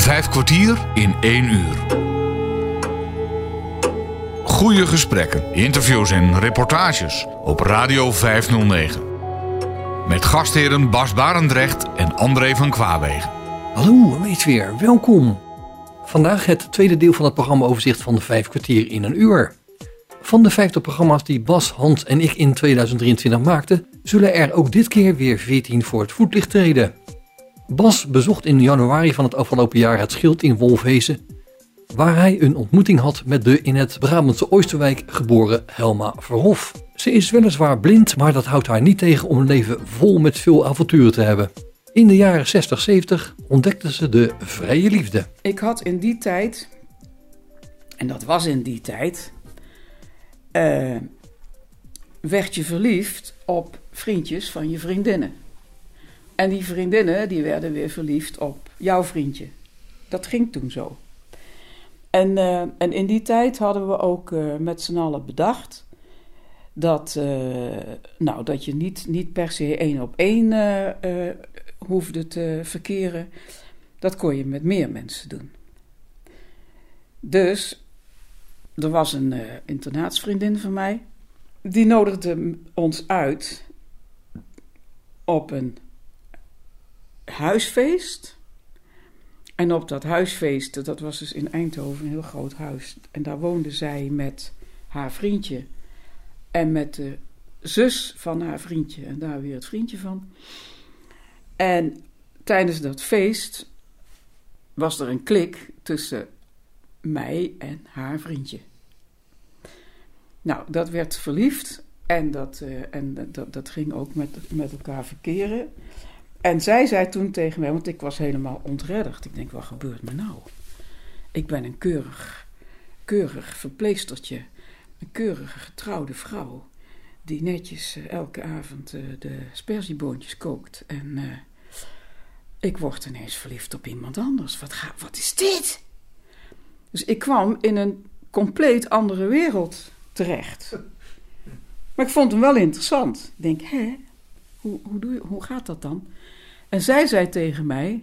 Vijf kwartier in één uur. Goede gesprekken, interviews en reportages op Radio 509. Met gastheren Bas Barendrecht en André van Kwaabegen. Hallo, weet weer, welkom. Vandaag het tweede deel van het programmaoverzicht van de vijf kwartier in een uur. Van de vijftig programma's die Bas, Hans en ik in 2023 maakten, zullen er ook dit keer weer 14 voor het voetlicht treden. Bas bezocht in januari van het afgelopen jaar het schild in Wolfhezen, waar hij een ontmoeting had met de in het Brabantse Oosterwijk geboren Helma Verhof. Ze is weliswaar blind, maar dat houdt haar niet tegen om een leven vol met veel avonturen te hebben. In de jaren 60, 70 ontdekte ze de vrije liefde. Ik had in die tijd, en dat was in die tijd, eh, werd je verliefd op vriendjes van je vriendinnen. En die vriendinnen die werden weer verliefd op jouw vriendje. Dat ging toen zo. En, eh, en in die tijd hadden we ook uh, met z'n allen bedacht dat, uh, nou, dat je niet, niet per se één op één hoefde te verkeren. Dat kon je met meer mensen doen. Dus er was een internaatsvriendin van mij. Die nodigde ons uit op een huisfeest. En op dat huisfeest, dat was dus in Eindhoven een heel groot huis. En daar woonde zij met haar vriendje en met de zus van haar vriendje en daar weer het vriendje van. En tijdens dat feest was er een klik tussen mij en haar vriendje. Nou, dat werd verliefd en dat, uh, en dat, dat ging ook met, met elkaar verkeren. En zij zei toen tegen mij, want ik was helemaal ontredderd. Ik denk, wat gebeurt me nou? Ik ben een keurig, keurig verpleestertje. Een keurige getrouwde vrouw. Die netjes uh, elke avond uh, de sperzieboontjes kookt. En uh, ik word ineens verliefd op iemand anders. Wat, ga, wat is dit? Dus ik kwam in een compleet andere wereld terecht. Maar ik vond hem wel interessant. Ik denk, hè, hoe, hoe, doe je, hoe gaat dat dan? En zij zei tegen mij: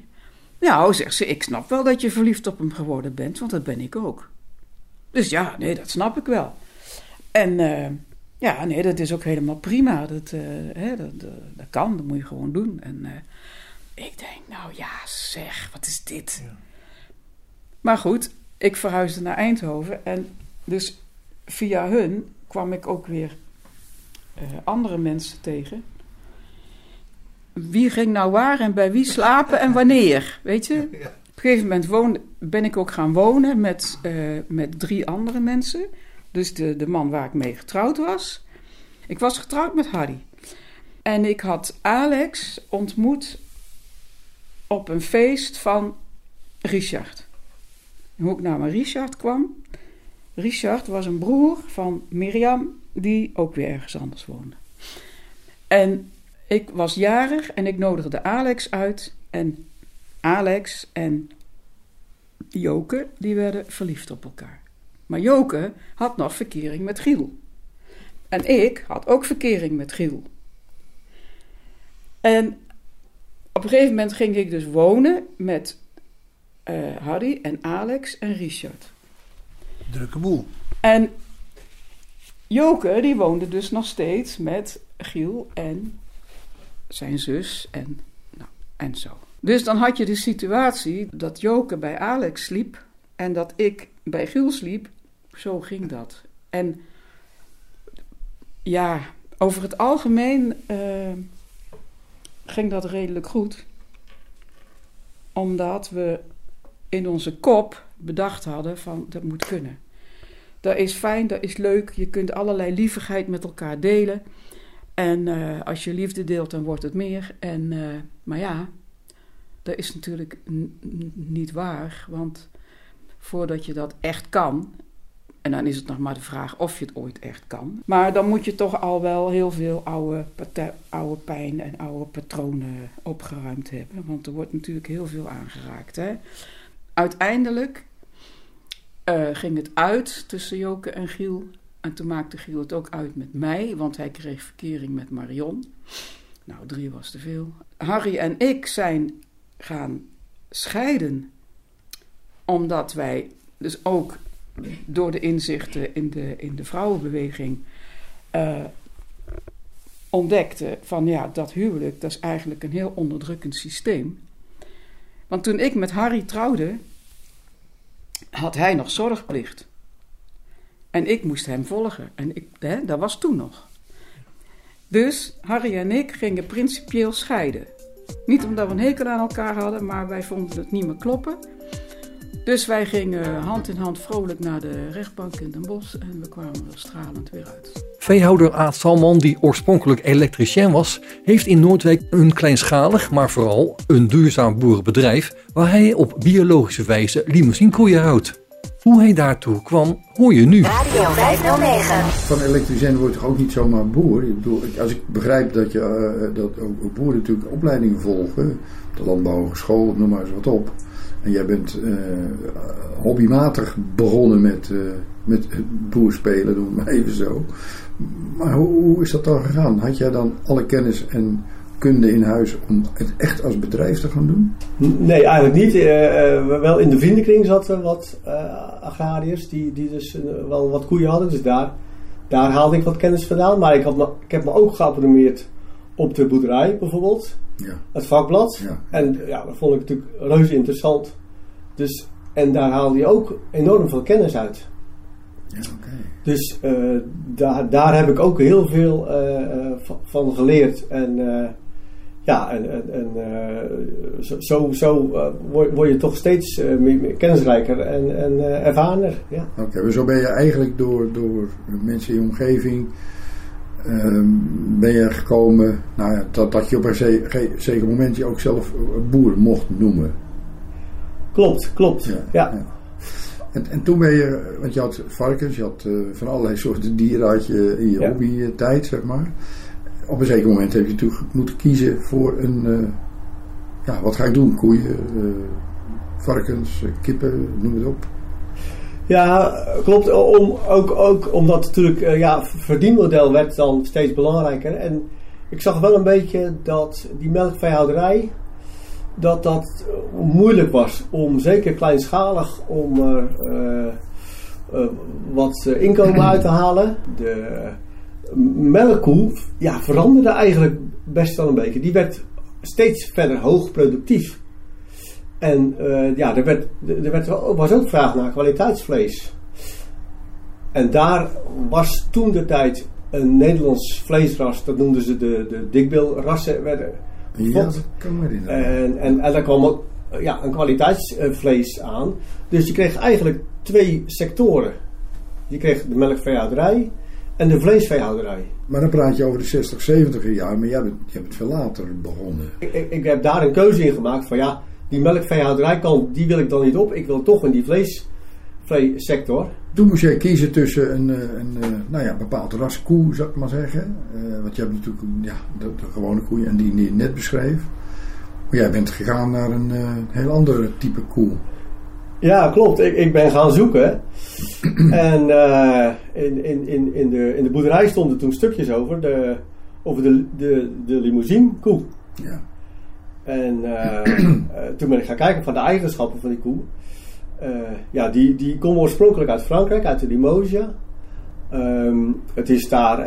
Nou, zegt ze, ik snap wel dat je verliefd op hem geworden bent, want dat ben ik ook. Dus ja, nee, dat snap ik wel. En uh, ja, nee, dat is ook helemaal prima. Dat, uh, hè, dat, dat, kan, dat moet je gewoon doen. En uh, ik denk, nou ja, zeg, wat is dit? Ja. Maar goed, ik verhuisde naar Eindhoven en dus via hun kwam ik ook weer andere mensen tegen wie ging nou waar en bij wie slapen en wanneer, weet je? Op een gegeven moment woon, ben ik ook gaan wonen met, uh, met drie andere mensen. Dus de, de man waar ik mee getrouwd was. Ik was getrouwd met Harry. En ik had Alex ontmoet op een feest van Richard. hoe ik naar mijn Richard kwam. Richard was een broer van Mirjam, die ook weer ergens anders woonde. En ik was jarig en ik nodigde Alex uit. En Alex en Joke, die werden verliefd op elkaar. Maar Joke had nog verkering met Giel. En ik had ook verkering met Giel. En op een gegeven moment ging ik dus wonen met uh, Harry en Alex en Richard. Drukke boel. En Joke, die woonde dus nog steeds met Giel en zijn zus en, nou, en zo. Dus dan had je de situatie dat Joke bij Alex sliep en dat ik bij Giel sliep. Zo ging dat. En ja, over het algemeen uh, ging dat redelijk goed. Omdat we in onze kop bedacht hadden van dat moet kunnen. Dat is fijn, dat is leuk. Je kunt allerlei lievigheid met elkaar delen. En uh, als je liefde deelt, dan wordt het meer. En, uh, maar ja, dat is natuurlijk niet waar. Want voordat je dat echt kan, en dan is het nog maar de vraag of je het ooit echt kan. Maar dan moet je toch al wel heel veel oude, oude pijn en oude patronen opgeruimd hebben. Want er wordt natuurlijk heel veel aangeraakt. Hè? Uiteindelijk uh, ging het uit tussen Joke en Giel. En toen maakte Giel het ook uit met mij, want hij kreeg verkering met Marion. Nou, drie was te veel. Harry en ik zijn gaan scheiden omdat wij dus ook door de inzichten in de, in de vrouwenbeweging uh, ontdekten van ja, dat huwelijk, dat is eigenlijk een heel onderdrukkend systeem. Want toen ik met Harry trouwde, had hij nog zorgplicht. En ik moest hem volgen. En ik, hè, dat was toen nog. Dus Harry en ik gingen principieel scheiden. Niet omdat we een hekel aan elkaar hadden, maar wij vonden het niet meer kloppen. Dus wij gingen hand in hand vrolijk naar de rechtbank in Den Bosch en we kwamen er stralend weer uit. Veehouder Aad Salman, die oorspronkelijk elektricien was, heeft in Noordwijk een kleinschalig, maar vooral een duurzaam boerenbedrijf waar hij op biologische wijze limousinekoeien houdt. Hoe hij daartoe kwam, hoor je nu. Radio 509. Van elektricien wordt toch ook niet zomaar boer? Ik bedoel, als ik begrijp dat, je, uh, dat ook boeren natuurlijk opleidingen volgen, de landbouwschool, noem maar eens wat op. En jij bent uh, hobbymatig begonnen met, uh, met boerspelen, noem maar even zo. Maar hoe, hoe is dat dan gegaan? Had jij dan alle kennis en kunde in huis om het echt als bedrijf te gaan doen? Nee, eigenlijk niet. Uh, wel in de vriendenkring zaten wat uh, agrariërs die, die dus wel wat koeien hadden. Dus daar, daar haalde ik wat kennis vandaan. Maar ik, had me, ik heb me ook geabonneerd op de boerderij bijvoorbeeld. Ja. Het vakblad. Ja. En ja, dat vond ik natuurlijk reuze interessant. Dus, en daar haalde je ook enorm veel kennis uit. Ja, okay. Dus daar, daar heb ik ook heel veel van geleerd. En ja, en, en, en zo, zo word, word, je toch steeds meer, kennisrijker en, en ervarener. Ja. Oké, okay, zo ben je eigenlijk door, door mensen in je omgeving Ehm, ben je gekomen nou ja, dat, dat je op een zeker moment je ook zelf boer mocht noemen. Klopt, klopt. Ja. ja. En, en, toen ben je, want je had varkens, je had van allerlei soorten dieren had je in je hobby tijd, zeg maar. Op een zeker moment heb je natuurlijk moeten kiezen voor een, uh, ja, wat ga ik doen? Koeien, uh, varkens, kippen, noem het op. Ja, klopt. Om, ook, ook omdat natuurlijk, uh, ja, verdienmodel werd dan steeds belangrijker. En ik zag wel een beetje dat die melkveehouderij, dat dat moeilijk was om, zeker kleinschalig, om wat inkomen uit te halen. De melkkoe, ja, veranderde eigenlijk best wel een beetje. Die werd steeds verder hoogproductief. En uh, ja, er, werd, er werd, was ook vraag naar kwaliteitsvlees. En daar was toen de tijd een Nederlands vleesras, dat noemden ze de, de dikbilrassen, werden ja, dat kan me en, en, en daar kwam ook ja, een kwaliteitsvlees aan. Dus je kreeg eigenlijk twee sectoren. Je kreeg de melkveehouderij en de vleesveehouderij. Maar dan praat je over de 60, 70 jaar, maar jij bent, jij bent veel later begonnen. Ik, ik, ik heb daar een keuze in gemaakt van ja, die melkveehouderij kan, die wil ik dan niet op. Ik wil toch in die vleessector. Toen moest jij kiezen tussen een, eh, een, een eh, nou ja, bepaald ras koe, zou ik maar zeggen. Uh, want je hebt natuurlijk ja, de, de gewone koe en die, die je net beschreef. Maar jij bent gegaan naar een uh, heel andere type koe. Ja, klopt. Ik, ik ben gaan zoeken. en uh, in, de, in de boerderij stonden toen stukjes over, de, over de, de, de limousine koe. Ja. En uh, toen ben ik gaan kijken van de eigenschappen van die koe. Uh, ja, die, die komen oorspronkelijk uit Frankrijk, uit de Limoges. Um, het is daar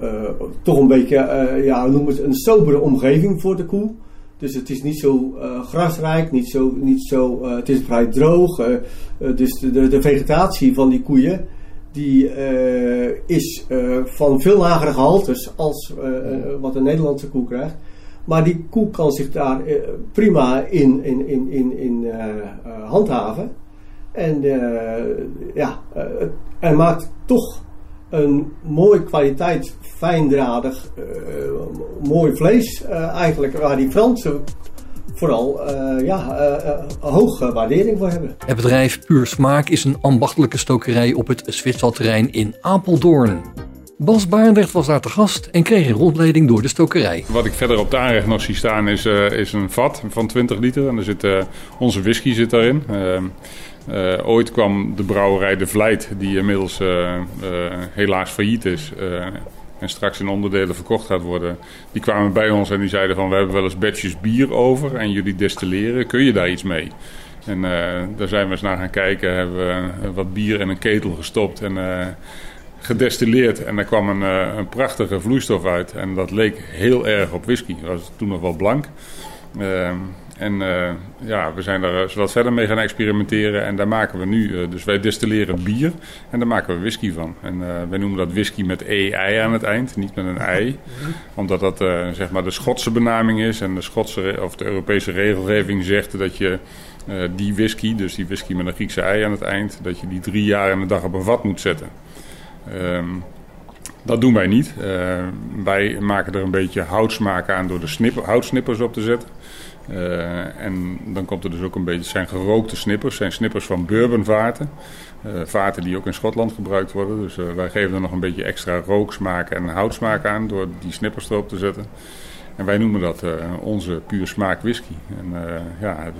uh, toch een beetje, ja, noem het een sobere omgeving voor de koe. Dus het is niet zo grasrijk, niet zo, niet zo, het is vrij droog. dus de, de, vegetatie van die koeien, die is van veel lagere gehaltes als wat een Nederlandse koe krijgt. Maar die koe kan zich daar eh, prima in, in, in, in, in handhaven. En ja, hij maakt toch een mooie kwaliteit, fijndradig, mooi vlees eigenlijk. Waar die Fransen vooral uh, ja, uh, hoge waardering voor hebben. Het bedrijf Puur Smaak is een ambachtelijke stokerij op het Zwitserterrein in Apeldoorn. Bas Baarndrecht was daar te gast en kreeg een rondleiding door de stokerij. Wat ik verder op de aanrecht nog zie staan is, uh, is een vat van 20 liter. En er zit, uh, onze whisky zit daarin. Uh, ooit kwam de brouwerij De Vlijt, die inmiddels helaas failliet is... en straks in onderdelen verkocht gaat worden. Die kwamen bij ons en die zeiden van... we hebben wel eens batches bier over en jullie destilleren. Kun je daar iets mee? En daar zijn we eens naar gaan kijken. Hebben we wat bier in een ketel gestopt en gedestilleerd. En daar kwam een, een, prachtige vloeistof uit. En dat leek heel erg op whisky. Dat was toen nog wel blank. Ehm, en uh, ja, we zijn daar wat verder mee gaan experimenteren. En daar maken we nu, uh, dus wij destilleren bier en daar maken we whisky van. En wij noemen dat whisky met EI aan het eind, niet met een ei. Omdat dat zeg maar de Schotse benaming is. En de Schotse of de Europese regelgeving zegt dat je die whisky, dus die whisky met een Griekse ei aan het eind, dat je die drie jaar in de dag op een vat moet zetten. Um, dat doen wij niet. wij maken er een beetje houtsmaak aan door de snipper, houtsnippers op te zetten. Uh, en dan komt er dus ook een beetje, zijn gerookte snippers, zijn snippers van bourbonvaten. Uh, vaten die ook in Schotland gebruikt worden. Dus uh, wij geven er nog een beetje extra rooksmaak en houtsmaak aan door die snippers erop te zetten. En wij noemen dat onze puur smaak whisky. En ja,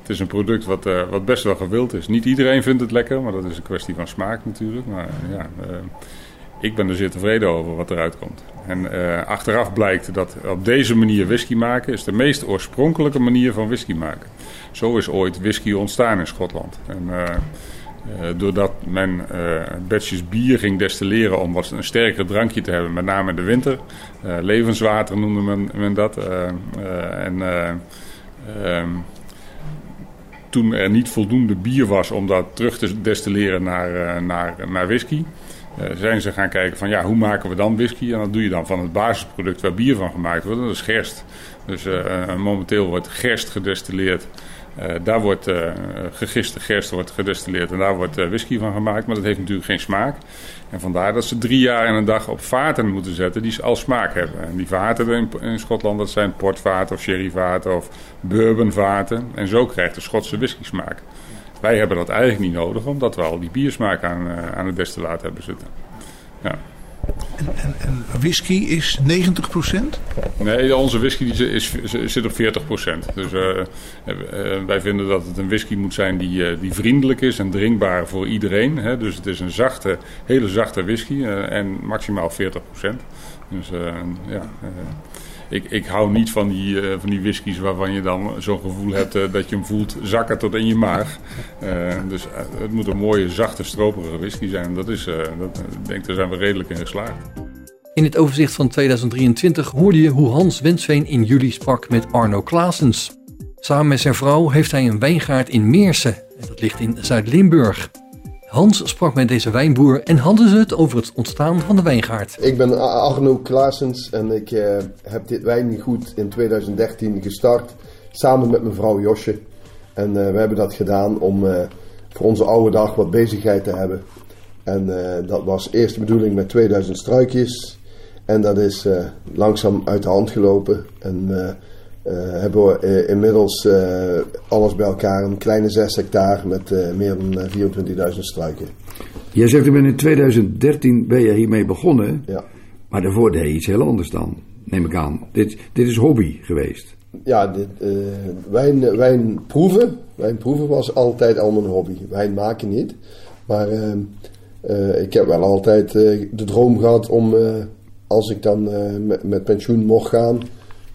het is een product wat, wat best wel gewild is. Niet iedereen vindt het lekker, maar dat is een kwestie van smaak natuurlijk. Maar ja, ik ben er zeer tevreden over wat eruit komt. En uh, achteraf blijkt dat op deze manier whisky maken is de meest oorspronkelijke manier van whisky maken. Zo is ooit whisky ontstaan in Schotland. En, uh, uh, doordat men batches bier ging destilleren om wat een sterker drankje te hebben, met name in de winter. levenswater noemde men, men dat. en ehm, toen er niet voldoende bier was om dat terug te destilleren naar, naar, naar whisky zijn ze gaan kijken van ja, hoe maken we dan whisky? En dat doe je dan van het basisproduct waar bier van gemaakt wordt. Dat is gerst. Dus uh, momenteel wordt gerst gedestilleerd. Daar wordt gegiste gerst wordt gedestilleerd en daar wordt whisky van gemaakt. Maar dat heeft natuurlijk geen smaak. En vandaar dat ze drie jaar en een dag op vaten moeten zetten die al smaak hebben. En die vaten in, in Schotland, dat zijn portvaten of sherryvaten of bourbonvaten. En zo krijgt de Schotse whisky smaak. Wij hebben dat eigenlijk niet nodig, omdat we al die biersmaak aan, uh, aan het destillaat hebben zitten. Ja. En, en, en, whisky is 90%? Nee, onze whisky die is, zit op 40%. Dus uh, uh, wij vinden dat het een whisky moet zijn die, die vriendelijk is en drinkbaar voor iedereen. Hè? Dus het is een zachte, hele zachte whisky en maximaal 40%. Dus ja ik, ik hou niet van die, uh, van die whiskies waarvan je dan zo'n gevoel hebt uh, dat je hem voelt zakken tot in je maag. Uh, dus het moet een mooie, zachte, stroperige whisky zijn. Dat is, dat, ik denk, daar zijn we redelijk in geslaagd. In het overzicht van 2023 hoorde je hoe Hans Wensveen in juli sprak met Arno Klaasens. Samen met zijn vrouw heeft hij een wijngaard in Meersen. En dat ligt in Zuid-Limburg. Hans sprak met deze wijnboer en hadden ze het over het ontstaan van de wijngaard. Ik ben Arno Klaasens en ik uh, heb dit wijngoed in 2013 gestart samen met mijn vrouw Josje. En uh, we hebben dat gedaan om uh, voor onze oude dag wat bezigheid te hebben. En dat was eerst de bedoeling met 2000 struikjes. En dat is langzaam uit de hand gelopen. En hebben we uh, inmiddels uh, alles bij elkaar een kleine 6 hectare met meer dan 24.000 struiken. Jij zegt, in 2013 ben je hiermee begonnen. Ja. Maar daarvoor deed je iets heel anders dan, neem ik aan. Dit, dit is hobby geweest. Ja, dit, wijn, wijn proeven. Wijn proeven was altijd al mijn hobby. Wijn maken niet. Maar ik heb wel altijd de droom gehad om, als ik dan met, met pensioen mocht gaan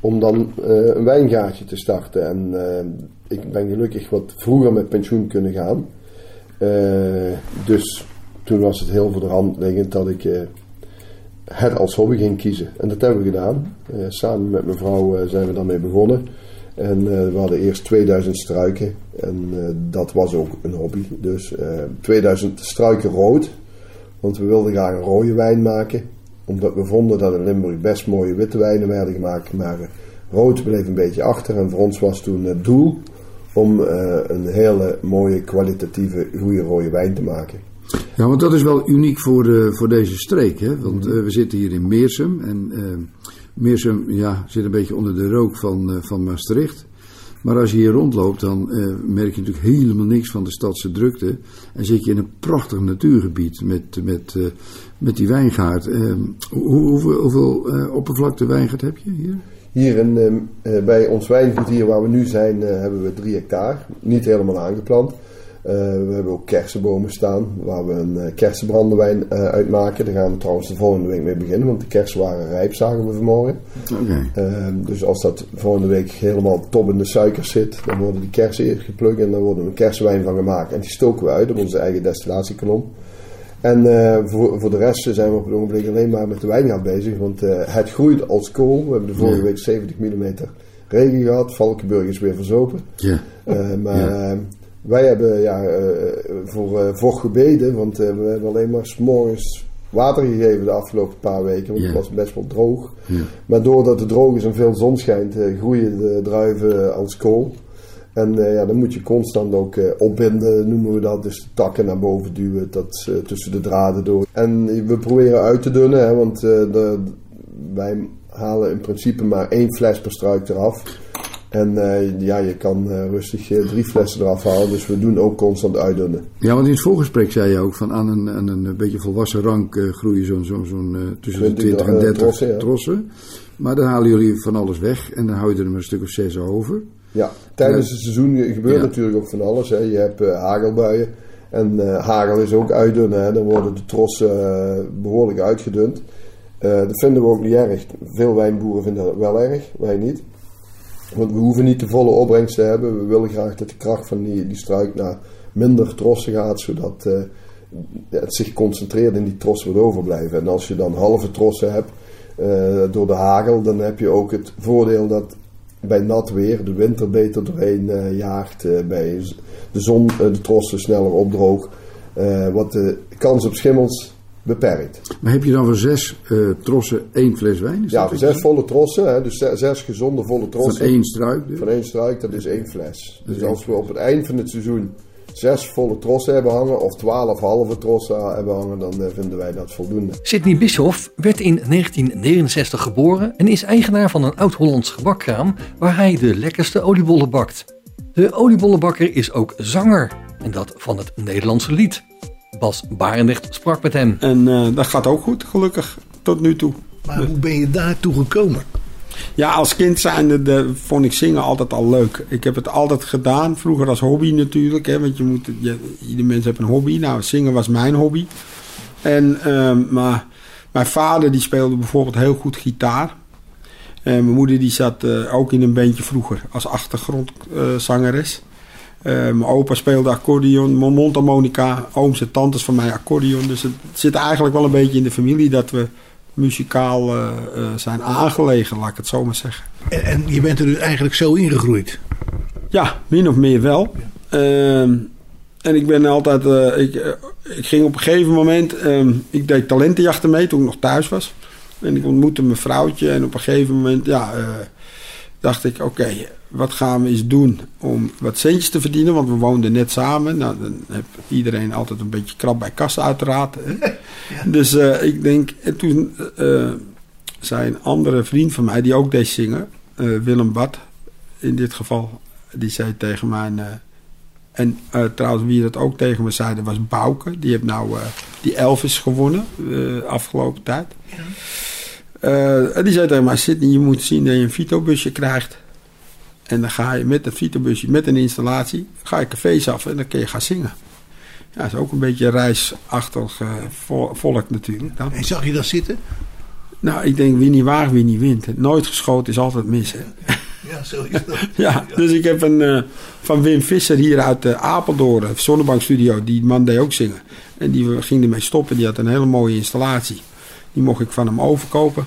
om dan uh, een wijngaatje te starten. En uh, ik ben gelukkig wat vroeger met pensioen kunnen gaan. Uh, dus toen was het heel voor de hand liggend dat ik het als hobby ging kiezen. En dat hebben we gedaan. samen met mijn vrouw zijn we daarmee begonnen. En we hadden eerst 2000 struiken. En dat was ook een hobby. Dus 2000 struiken rood. Want we wilden graag een rode wijn maken omdat we vonden dat in Limburg best mooie witte wijnen werden gemaakt. Maar eh, rood bleef een beetje achter. En voor ons was toen het doel om uh, een hele mooie, kwalitatieve, goede rode wijn te maken. Ja, want dat is wel uniek voor, uh, voor deze streek. Hè? Want we zitten hier in Meersum. En Meersum ja, zit een beetje onder de rook van, van Maastricht. Maar als je hier rondloopt, dan merk je natuurlijk helemaal niks van de stadse drukte. En zit je in een prachtig natuurgebied met, met, met die wijngaard. Uh, hoe, hoeveel, hoeveel oppervlakte wijngaard heb je hier? Hier in, bij ons wijngoed hier waar we nu zijn hebben we drie hectare. Niet helemaal aangeplant. Eh, we hebben ook kersenbomen staan waar we een kersenbrandewijn uitmaken. Daar gaan we trouwens de volgende week mee beginnen, want de kersen waren rijp, zagen we vanmorgen. Oké. dus als dat volgende week helemaal top in de suiker zit, dan worden die kersen eerst geplukt en dan worden we een kersenwijn van gemaakt. En die stoken we uit op onze eigen destillatiekolom. En voor, voor de rest zijn we op het ogenblik alleen maar met de wijngaard bezig, want het groeit als kool. We hebben de vorige week 70 mm regen gehad, Valkenburg is weer verzopen. Ja. maar... Ja. Wij hebben ja, voor vocht gebeden, want we hebben alleen maar s'morgens water gegeven de afgelopen paar weken, want het was best wel droog. Ja. Maar doordat het droog is en veel zon schijnt, groeien de druiven als kool. En ja, dan moet je constant ook opbinden, noemen we dat. Dus de takken naar boven duwen, dat tussen de draden door. En we proberen uit te dunnen, hè, want de, wij halen in principe maar één fles per struik eraf. En ja, je kan rustig drie flessen eraf halen. Dus we doen ook constant uitdunnen. Ja, want in het voorgesprek zei je ook van aan een, aan een beetje volwassen rank groeien zo'n zo, zo tussen de 20 en 30 trossen, ja. trossen. Maar dan halen jullie van alles weg en dan hou je er maar een stuk of zes over. Ja, tijdens het seizoen gebeurt ja. natuurlijk ook van alles. Hè. Je hebt hagelbuien en hagel is ook uitdunnen. Hè. Dan worden de trossen behoorlijk uitgedund. dat vinden we ook niet erg. Veel wijnboeren vinden dat wel erg, wij niet. Want we hoeven niet de volle opbrengst te hebben. We willen graag dat de kracht van die, die struik naar minder trossen gaat, zodat het zich concentreert in die trossen wat overblijven. En als je dan halve trossen hebt uh, door de hagel, dan heb je ook het voordeel dat bij nat weer de winter beter doorheen uh, jaagt. bij de zon de trossen sneller opdroogt. wat de kans op schimmels beperkt. Maar heb je dan voor zes uh, trossen één fles wijn? Ja, voor zes volle trossen, hè, dus zes, zes, gezonde volle trossen. Van één struik? Dus? Van één struik, dat is één fles. Dus als we op het eind van het seizoen zes volle trossen hebben hangen of twaalf halve trossen hebben hangen, dan uh, vinden wij dat voldoende. Sidney Bischoff werd in 1969 geboren en is eigenaar van een oud-Hollands gebakkraam waar hij de lekkerste oliebollen bakt. De oliebollenbakker is ook zanger en dat van het Nederlandse lied. Bas Barendrecht sprak met hem. En uh, dat gaat ook goed, gelukkig, tot nu toe. Maar hoe ben je daartoe gekomen? Ja, als kind de, vond ik zingen altijd al leuk. Ik heb het altijd gedaan, vroeger als hobby natuurlijk. Hè, want je moet, je, mens heeft een hobby. Nou, zingen was mijn hobby. En, uh, maar mijn vader die speelde bijvoorbeeld heel goed gitaar. Mijn moeder die zat uh, ook in een bandje vroeger als achtergrondzangeres. Uh, mijn opa speelde accordeon, mijn mondharmonica, ooms en tantes van mij accordeon. Dus het zit eigenlijk wel een beetje in de familie dat we muzikaal uh, uh, zijn aangelegen, laat ik het zo maar zeggen. En, en, je bent er dus eigenlijk zo ingegroeid? Ja, min of meer wel. Ja. en ik ben altijd, ik, ik ging op een gegeven moment, um, ik deed talentenjachten mee toen ik nog thuis was. En ik ontmoette mijn vrouwtje en op een gegeven moment, ja, dacht ik, oké, okay, wat gaan we eens doen om wat centjes te verdienen? Want we woonden net samen. Nou, dan heeft iedereen altijd een beetje krap bij kassa uiteraard. ja. Dus uh, ik denk, en toen uh, zei een andere vriend van mij, die ook deed zingen, uh, Willem Bad in dit geval, die zei tegen mij, en trouwens wie dat ook tegen me zei, dat was Bouke. Die heeft nou die Elvis gewonnen afgelopen tijd. Ja. En die zei tegen mij, Sidney, je moet zien dat je een Vito-busje krijgt. En dan ga je met dat Vito-busje, met een installatie, ga je cafés af en dan kun je gaan zingen. Ja, dat is ook een beetje reisachtig uh, volk natuurlijk. Dan. En zag je dat zitten? Nou, ik denk wie niet waagt, wie niet wint. Nooit geschoten is altijd mis. Hè? Ja, zo is dat. ja, dus ik heb een uh, van Wim Visser hier uit uh, Apeldoorn, Zonnebank Studio, die man deed ook zingen. En die ging ermee stoppen, die had een hele mooie installatie. Die mocht ik van hem overkopen.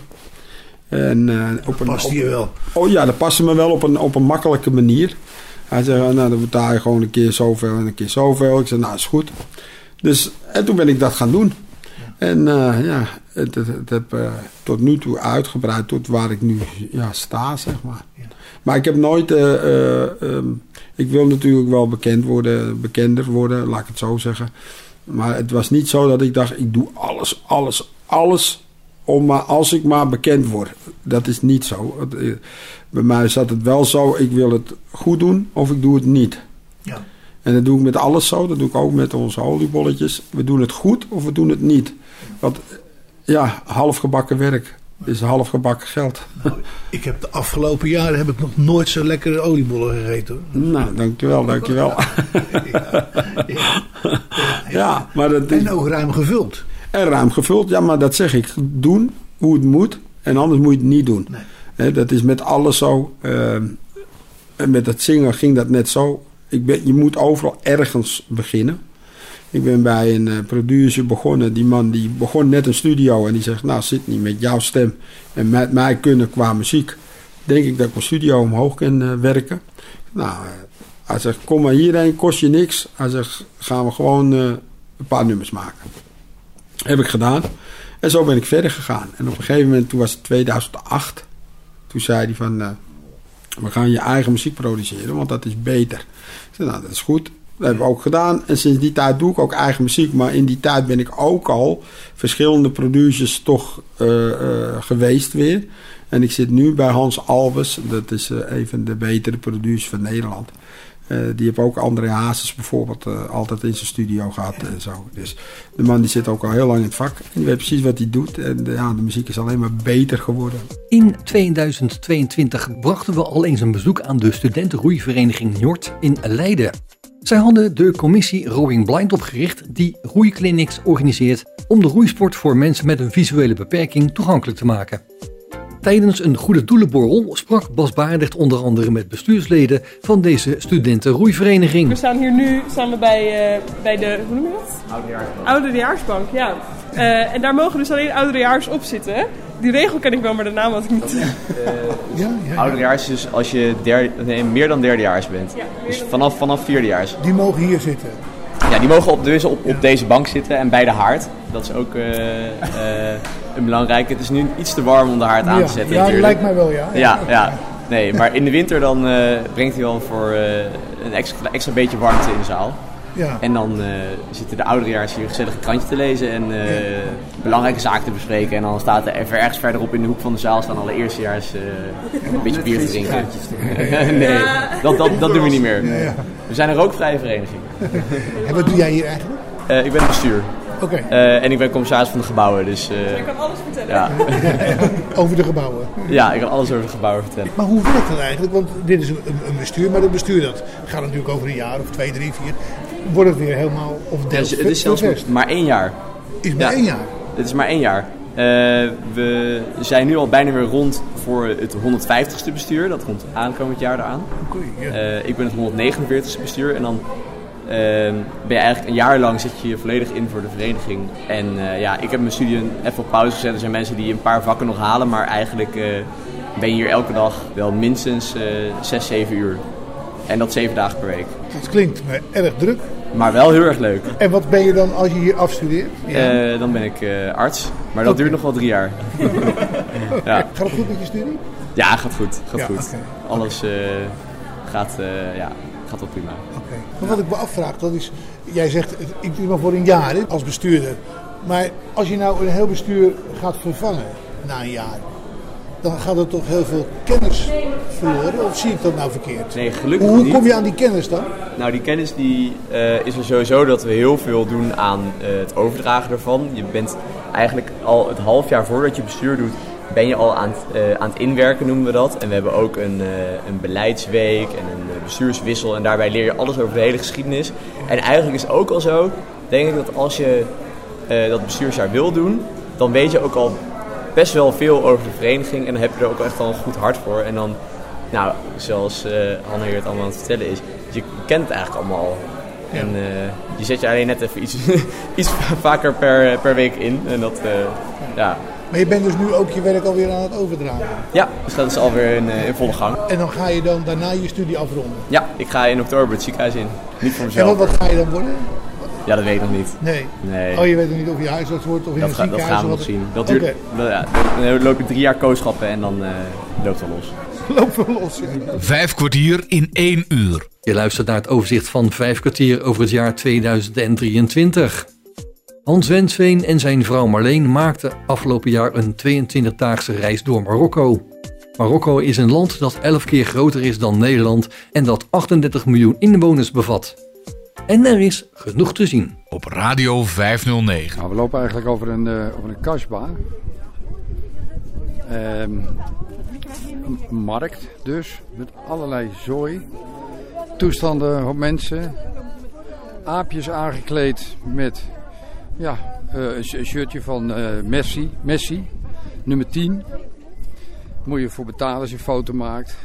En, uh, op een, past je wel? Oh ja, dat paste me wel op een, op een makkelijke manier. Hij zei, nou dan betaal je gewoon een keer zoveel en een keer zoveel. Ik zei, nou is goed. Dus, en toen ben ik dat gaan doen. En uh, ja, het, het, het heb uh, tot nu toe uitgebreid tot waar ik nu ja, sta, zeg maar. Ja. Maar ik heb nooit... Um, ik wil natuurlijk wel bekend worden, bekender worden, laat ik het zo zeggen. Maar het was niet zo dat ik dacht, ik doe alles, alles, alles om maar als ik maar bekend word. Dat is niet zo. Bij mij zat het wel zo, ik wil het goed doen of ik doe het niet. Ja. En dat doe ik met alles zo. Dat doe ik ook met onze oliebolletjes. We doen het goed of we doen het niet. Want ja, halfgebakken werk is half gebakken geld. Ik heb de afgelopen jaren heb ik nog nooit zo lekkere oliebollen gegeten. Hoor. Nou, dankjewel, dankjewel. ja, maar dat is... En ook ruim gevuld. En ruim gevuld, ja, maar dat zeg ik. Doen hoe het moet en anders moet je het niet doen. Hè, dat is met alles zo. eh, en met het zingen ging dat net zo. Ik ben, je moet overal ergens beginnen. Ik ben bij een eh, producer begonnen. Die man die begon net een studio en die zegt: Nou, zit niet met jouw stem en met mij kunnen qua muziek. Denk ik dat ik mijn studio omhoog kan eh, werken. Nou, hij zegt: Kom maar hierheen, kost je niks. Hij zegt: Gaan we gewoon een paar nummers maken. Heb ik gedaan. En zo ben ik verder gegaan. En op een gegeven moment, toen was het 2008. Toen zei hij van, eh, we gaan je eigen muziek produceren, want dat is beter. Ik zei, nou, dat is goed. Dat hebben we ook gedaan. En sinds die tijd doe ik ook eigen muziek. Maar in die tijd ben ik ook al verschillende producers toch eh, eh, geweest weer. En ik zit nu bij Hans Alves. Dat is eh, een van de betere producers van Nederland. Eh, die heeft ook André Hazes bijvoorbeeld eh, altijd in zijn studio gehad en zo. Dus de man die zit ook al heel lang in het vak. En weet precies wat hij doet. En eh, ja, de muziek is alleen maar beter geworden. In 2022 brachten we al eens een bezoek aan de studentenroeivereniging Njord in Leiden. Zij hadden de commissie Rowing Blind opgericht die roeiclinics organiseert om de roeisport voor mensen met een visuele beperking toegankelijk te maken. Tijdens een goede doelenborrel sprak Bas Baardrecht onder andere met bestuursleden van deze studentenroeivereniging. We staan hier nu staan we bij, eh, bij de, hoe noem je dat? Ouderdejaarsbank, ja. Eh, en daar mogen dus alleen ouderejaars op zitten. Die regel ken ik wel, maar de naam had ik niet. Ja, ja. Ouderejaars is dus als je derde, nee, meer dan derdejaars bent. dus vanaf, vanaf vierdejaars. Die mogen hier zitten. Ja, die mogen op, dus op, op deze bank zitten en bij de haard. Dat is ook eh, eh, een belangrijke. Het is nu iets te warm om de haard aan te zetten ja, natuurlijk. lijkt mij wel, ja. Ja, ja. Nee, maar in de winter dan eh, brengt hij wel voor een extra, extra beetje warmte in de zaal. Ja. En dan eh, zitten de ouderejaars hier gezellig een krantje te lezen en eh, belangrijke zaken te bespreken. En dan staat er even ergens verderop in de hoek van de zaal staan alle eerstejaars eh, een beetje bier te drinken. nee, dat, dat, dat doen we niet meer. We zijn een rookvrije vereniging. En wat doe jij hier eigenlijk? Eh, ik ben het bestuur. Oké. Eh, en ik ben commissaris van de gebouwen, dus eh, Ik kan alles vertellen. ja. Over de gebouwen. ja, ik kan alles over de gebouwen vertellen. Maar hoe werkt dat eigenlijk? Want dit is een, een bestuur, maar dat bestuur dat gaat natuurlijk over een jaar of twee, drie, vier. Wordt het weer helemaal of deels het is- zelfs maar één jaar. Is maar Ja. één jaar. Het is maar één jaar. Eh, we zijn nu al bijna weer rond voor het 150ste bestuur. Dat komt aankomend jaar eraan. Ja. Eh, ik ben het 149ste bestuur. En dan ehm, ben je eigenlijk een jaar lang zit je je volledig in voor de vereniging. En eh, ja, ik heb mijn studie even op pauze gezet. Er zijn mensen die een paar vakken nog halen. Maar eigenlijk ben je hier elke dag wel minstens eh 6, 7 uur. En dat 7 dagen per week. Dat klinkt me erg druk. Maar wel heel erg leuk. En wat ben je dan als je hier afstudeert? Ja. Eh, dan ben ik eh, arts. Maar dat duurt nog wel drie jaar. ja. Gaat het goed met je studie? Ja, gaat goed. Gaat Ja, goed. Alles eh, gaat, ja, gaat wel prima. Oké. Maar wat ik me afvraag, dat is, jij zegt, ik doe maar voor een jaar hè, als bestuurder. Maar als je nou een heel bestuur gaat vervangen na een jaar, dan gaat er toch heel veel kennis verloren? Of zie ik dat nou verkeerd? Nee, gelukkig Hoe niet. kom je aan die kennis dan? Nou, die kennis die, eh, is er sowieso dat we heel veel doen aan eh, het overdragen ervan. Je bent eigenlijk al het half jaar voordat je bestuur doet, ben je al aan het, eh, aan het inwerken, noemen we dat. En we hebben ook een, een beleidsweek en een bestuurswissel. En daarbij leer je alles over de hele geschiedenis. En eigenlijk is het ook al zo, denk ik, dat als je dat bestuursjaar wil doen, dan weet je ook al best wel veel over de vereniging. En dan heb je er ook echt al een goed hart voor. En dan, nou, zoals Hanne hier het allemaal aan het vertellen is, je kent het eigenlijk allemaal al. En eh, je zet je alleen net even iets, iets vaker per, per week in. En dat, eh, ja. Maar je bent dus nu ook je werk alweer aan het overdragen. ja, dus dat is alweer in, in volle gang. En dan ga je dan daarna je studie afronden. Ja, ik ga in oktober het ziekenhuis in. Niet voor En mezelf. wat, wat ga je dan worden? Ja, dat weet ik nog niet. Nee. Nee. Oh, je weet nog niet of je huisarts wordt of in Dat, een ga- dat gaan we nog wat- zien. Dat duurt, Oké. dat- ja, dan loop je drie jaar kooschappen en dan eh, loopt het los. Loop wel los. ja. Vijf kwartier in één uur. Je luistert naar het overzicht van vijf kwartier over het jaar 2023. Hans Wensveen en zijn vrouw Marleen maakten afgelopen jaar een 22-daagse reis door Marokko. Marokko is een land dat 11 keer groter is dan Nederland en dat 38 miljoen inwoners bevat. En er is genoeg te zien. Op Radio 509. Nou, we lopen eigenlijk over een, eh over een kasbah. Ehm, een markt dus, met allerlei zooi. Toestanden op mensen. Aapjes aangekleed met ja, eh, een shirtje van eh, Messi, Messi, nummer 10. Moet je voor betalen als je foto maakt.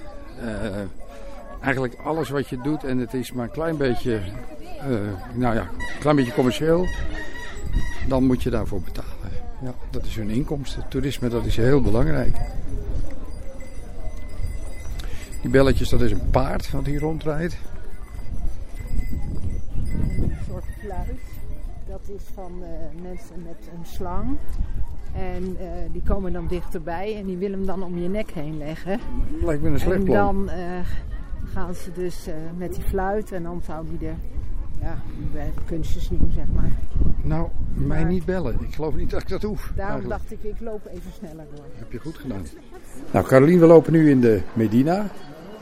Eigenlijk alles wat je doet en het is maar een klein beetje, nou ja, een klein beetje commercieel. Dan moet je daarvoor betalen. Ja, dat is hun inkomsten. Toerisme, dat is heel belangrijk. Die belletjes, dat is een paard wat hier rondrijdt. Een soort fluit. Dat is van uh, mensen met een slang. En uh, die komen dan dichterbij en die willen hem dan om je nek heen leggen. Lijkt me een slecht plan. En dan uh, gaan ze dus met die fluit en dan zou die er ja, bij kunstjes doen, zeg maar. Nou, mij niet bellen. Ik geloof niet dat ik dat hoef. Daarom eigenlijk. dacht ik, ik loop even sneller door. Heb je goed gedaan. Nou, Carolien, we lopen nu in de Medina.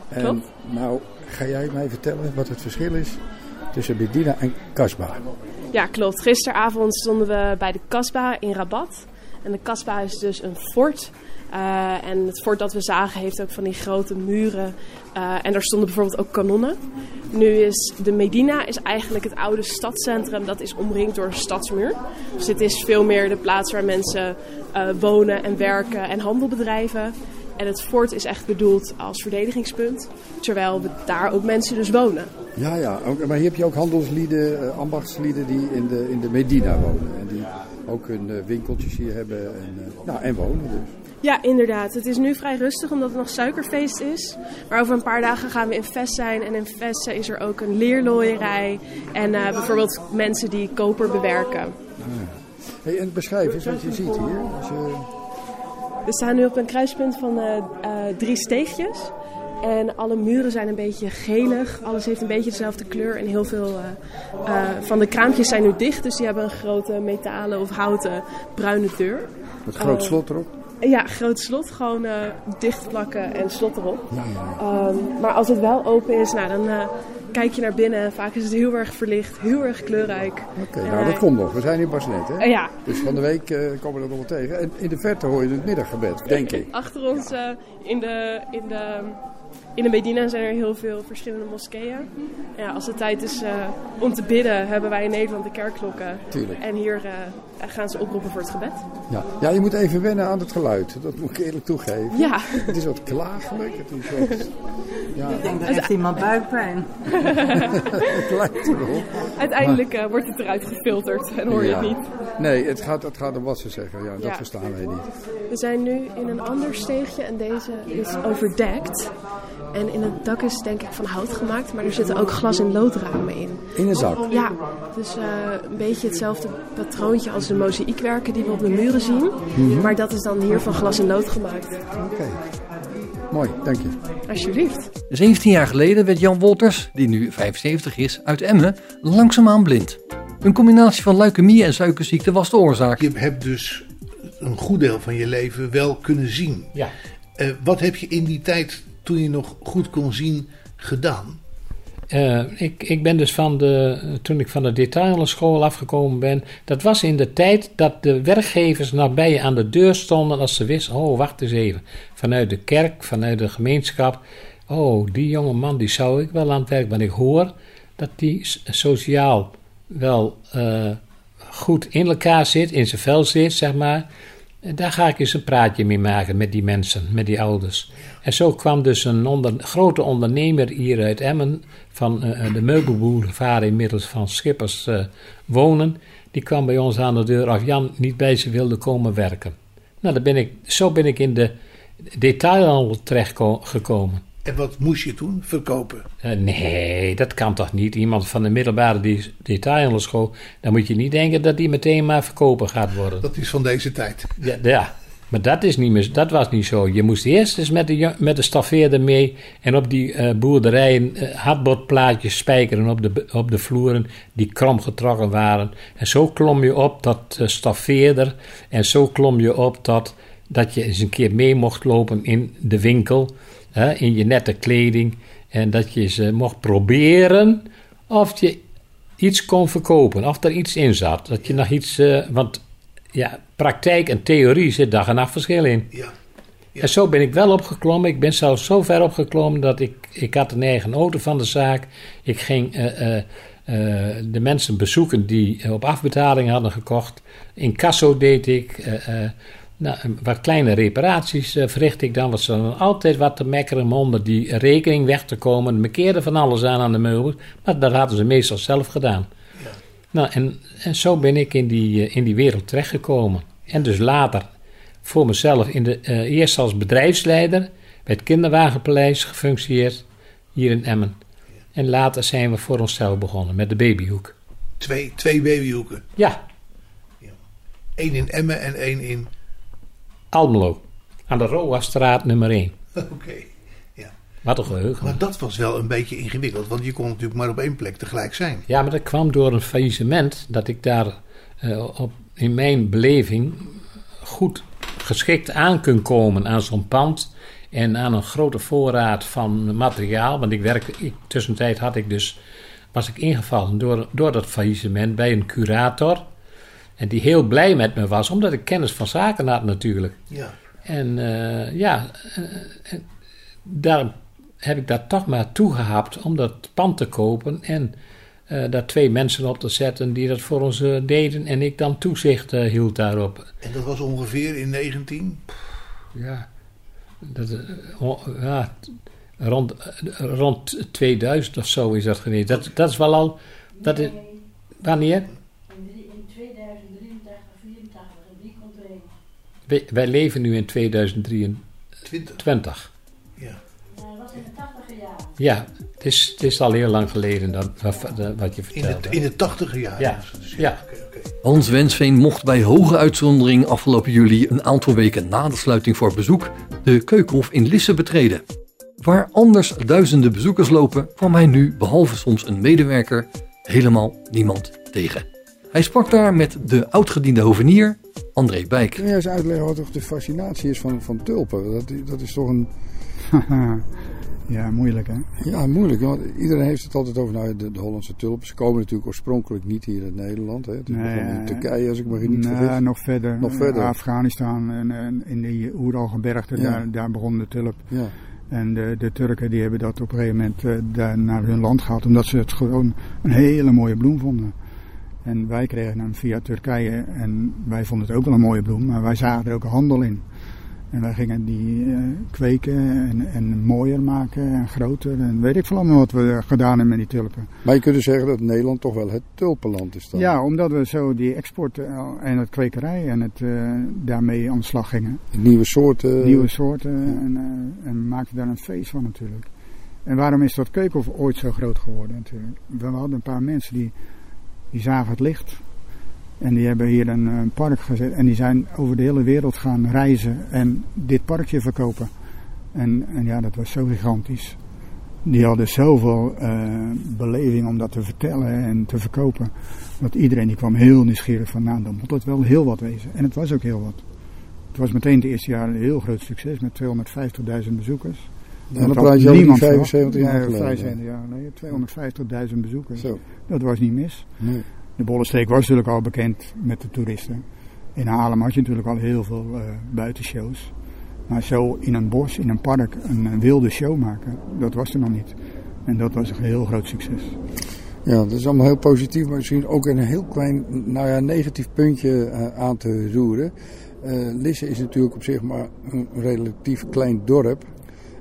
En Klopt. nou, ga jij mij vertellen wat het verschil is tussen Medina en Kasbah? Ja, klopt. Gisteravond stonden we bij de Kasbah in Rabat. En de Kasbah is dus een fort. Uh, en het fort dat we zagen heeft ook van die grote muren. Uh, en daar stonden bijvoorbeeld ook kanonnen. Nu is de Medina is eigenlijk het oude stadscentrum. Dat is omringd door een stadsmuur. Dus dit is veel meer de plaats waar mensen uh, wonen en werken en handel bedrijven. En het fort is echt bedoeld als verdedigingspunt. Terwijl daar ook mensen dus wonen. Ja, ja. Maar hier heb je ook handelslieden, ambachtslieden die in de, in de Medina wonen. En die ook hun winkeltjes hier hebben en, nou, en wonen dus. Ja, inderdaad. Het is nu vrij rustig omdat het nog suikerfeest is. Maar over een paar dagen gaan we in Vest zijn. En in Vest is er ook een leerlooierij. En uh, bijvoorbeeld mensen die koper bewerken. Ah. Hey, en beschrijf eens wat je ziet hier. We staan nu op een kruispunt van uh, uh, drie steegjes. En alle muren zijn een beetje gelig. Alles heeft een beetje dezelfde kleur. En heel veel van de kraampjes zijn nu dicht. Dus die hebben een grote metalen of houten bruine deur. Met groot slot erop? Ja, groot slot. Gewoon uh, dichtplakken en slot erop. Ja, ja. Um, maar als het wel open is, nou, dan uh, kijk je naar binnen. Vaak is het heel erg verlicht, heel erg kleurrijk. Oké, okay, nou dat komt nog. We zijn in Basnet, hè? Ja. Dus van de week komen we dat nog wel tegen. En in de verte hoor je het middaggebed, denk ik. Achter ons in de... In de in de Medina zijn er heel veel verschillende moskeeën. Ja, als het tijd is uh, om te bidden, hebben wij in Nederland de kerkklokken. Tuurlijk. En hier uh, gaan ze oproepen voor het gebed. Ja. ja, je moet even wennen aan het geluid. Dat moet ik eerlijk toegeven. Ja. Het is wat klagelijk. Het is wat, ja. Ik denk dat heeft iemand buikpijn. het lijkt erop. Uiteindelijk uh, wordt het eruit gefilterd en hoor je ja. het niet. Nee, het gaat, het gaat om wat ze zeggen. Ja, dat ja. verstaan wij niet. We zijn nu in een ander steegje en deze is overdekt. En in het dak is denk ik van hout gemaakt, maar er zitten ook glas- en loodramen in. In het dak? Ja, dus uh, een beetje hetzelfde patroontje als de mozaïekwerken die we op de muren zien. Mm -hmm. Maar dat is dan hier van glas en lood gemaakt. Oké. Okay. Mooi, dank je. Alsjeblieft. 17 jaar geleden werd Jan Wolters, die nu 75 is, uit Emmen, langzaamaan blind. Een combinatie van leukemie en suikerziekte was de oorzaak. Je hebt dus een goed deel van je leven wel kunnen zien. Ja. Uh, wat heb je in die tijd toen je nog goed kon zien gedaan? Uh, ik, ik ben dus van de, toen ik van de detailschool afgekomen ben, dat was in de tijd dat de werkgevers nabij aan de deur stonden als ze wisten, oh wacht eens even, vanuit de kerk, vanuit de gemeenschap, oh die jonge man die zou ik wel aan het werk, want ik hoor dat die sociaal wel uh, goed in elkaar zit, in zijn vel zit, zeg maar. Daar ga ik eens een praatje mee maken met die mensen, met die ouders. En zo kwam dus een onder, grote ondernemer hier uit Emmen, van uh, de meubelboulevard inmiddels van Schippers uh, wonen. Die kwam bij ons aan de deur of Jan niet bij ze wilde komen werken. Nou, dan ben ik, zo ben ik in de detailhandel terechtgekomen. En wat moest je toen verkopen? Uh, nee, dat kan toch niet. Iemand van de middelbare detailhandelschool, dan moet je niet denken dat die meteen maar verkopen gaat worden. Dat is van deze tijd. Ja, ja. Maar dat, is niet meer, dat was niet zo. Je moest eerst eens met de, met de staffeerder mee en op die uh, boerderijen uh, hardbordplaatjes spijkeren op de, op de vloeren die krom getrokken waren. En zo klom je op tot uh, staffeerder en zo klom je op tot dat je eens een keer mee mocht lopen in de winkel in je nette kleding. En dat je ze mocht proberen of je iets kon verkopen, of er iets in zat. Dat je nog iets, want ja, praktijk en theorie zit dag en nacht verschil in. Ja. En zo ben ik wel opgeklommen. Ik ben zelfs zo ver opgeklommen dat ik, ik had een eigen auto van de zaak. Ik ging eh, eh, eh, de mensen bezoeken die op afbetaling hadden gekocht. In Casso deed ik. nou, wat kleine reparaties verricht ik dan. Want ze hadden altijd wat te mekkeren om onder die rekening weg te komen. Me keerde van alles aan aan de meubels. Maar dat hadden ze meestal zelf gedaan. Nou, en, en zo ben ik in die, eh, in die wereld terechtgekomen. En dus later voor mezelf in de, eh, eerst als bedrijfsleider bij het Kinderwagenpaleis gefunctioneerd hier in Emmen. En later zijn we voor onszelf begonnen met de babyhoek. Twee, twee babyhoeken. Ja. Eén in Emmen en één in... Almelo, aan de Roastraat nummer 1. Oké. Wat een geheugen. Maar dat was wel een beetje ingewikkeld, want je kon natuurlijk maar op één plek tegelijk zijn. Ja, maar dat kwam door een faillissement dat ik daar eh, op, in mijn beleving goed geschikt aan kon komen aan zo'n pand en aan een grote voorraad van materiaal. Want ik werkte, ik, tussentijd had ik dus, was ik ingevallen door, door dat faillissement bij een curator. En die heel blij met me was, omdat ik kennis van zaken had natuurlijk. Ja. En eh, ja, eh, daar heb ik daar toch maar toegehapt om dat pand te kopen en eh, daar twee mensen op te zetten die dat voor ons eh, deden en ik dan toezicht eh, hield daarop. En dat was ongeveer in 19? Ja, dat, rond, rond 2000 of zo is dat geweest. Dat, dat is wel al. Dat is, wanneer? In 2083, 84, die komt. Wij, wij leven nu in 2023. 20. Ja, het is, het is al heel lang geleden dat, wat, wat je In vertelde. de, in de tachtiger jaren. Ja, ja. Hans Wensveen mocht bij hoge uitzondering afgelopen juli een aantal weken na de sluiting voor bezoek de Keukenhof in Lisse betreden. Waar anders duizenden bezoekers lopen, kwam hij nu, behalve soms een medewerker, helemaal niemand tegen. Hij sprak daar met de oudgediende hovenier André Bijk. Kun jij eens uitleggen wat toch de fascinatie is van, van tulpen? Dat, dat is toch een... ja, moeilijk hè? Ja, moeilijk. Want iedereen heeft het altijd over nou, de, de Hollandse tulpen. Ze komen natuurlijk oorspronkelijk niet hier in Nederland. Hè. Het is in Turkije, als ik me niet nee, vergis. nog verder. Nog verder. Afghanistan en, en in die Oeralgebergte, Ja. daar, daar begon de tulp. Ja. En de, de Turken die hebben dat op een gegeven moment eh, daar naar hun land gehad, omdat ze het gewoon een hele mooie bloem vonden. En wij kregen hem via Turkije en wij vonden het ook wel een mooie bloem, maar wij zagen er ook handel in. En wij gingen die eh, kweken en, en mooier maken en groter en weet ik veel allemaal wat we gedaan hebben met die tulpen. Maar je kunt dus zeggen dat Nederland toch wel het tulpenland is dan. Ja, omdat we zo die export eh, en het kwekerij en het eh, daarmee aan de slag gingen. Nieuwe soorten. Nieuwe soorten en, eh, en maakten daar een feest van natuurlijk. En waarom is dat keukenhof ooit zo groot geworden natuurlijk? We hadden een paar mensen die, die zagen het licht. En die hebben hier een, eh, park gezet. En die zijn over de hele wereld gaan reizen en dit parkje verkopen. En, en ja, dat was zo gigantisch. Die hadden zoveel eh, beleving om dat te vertellen en te verkopen. Dat iedereen die kwam heel nieuwsgierig van, nou dan moet het wel heel wat wezen. En het was ook heel wat. Het was meteen het eerste jaar een heel groot succes met 250.000 bezoekers. Ja, Dat dan praat je over die niemand 75 jaar geleden, Nee, 75 jaar geleden. 250.000 bezoekers. Zo. Dat was niet mis. Nee. De Bollenstreek was natuurlijk al bekend met de toeristen. In Haarlem had je natuurlijk al heel veel eh, buitenshows. Maar zo in een bos, in een park, een, een wilde show maken, dat was er nog niet. En dat was een heel groot succes. Ja, dat is allemaal heel positief, maar misschien ook een heel klein, nou ja, negatief puntje eh, aan te roeren. Eh, Lisse is natuurlijk op zich maar een relatief klein dorp.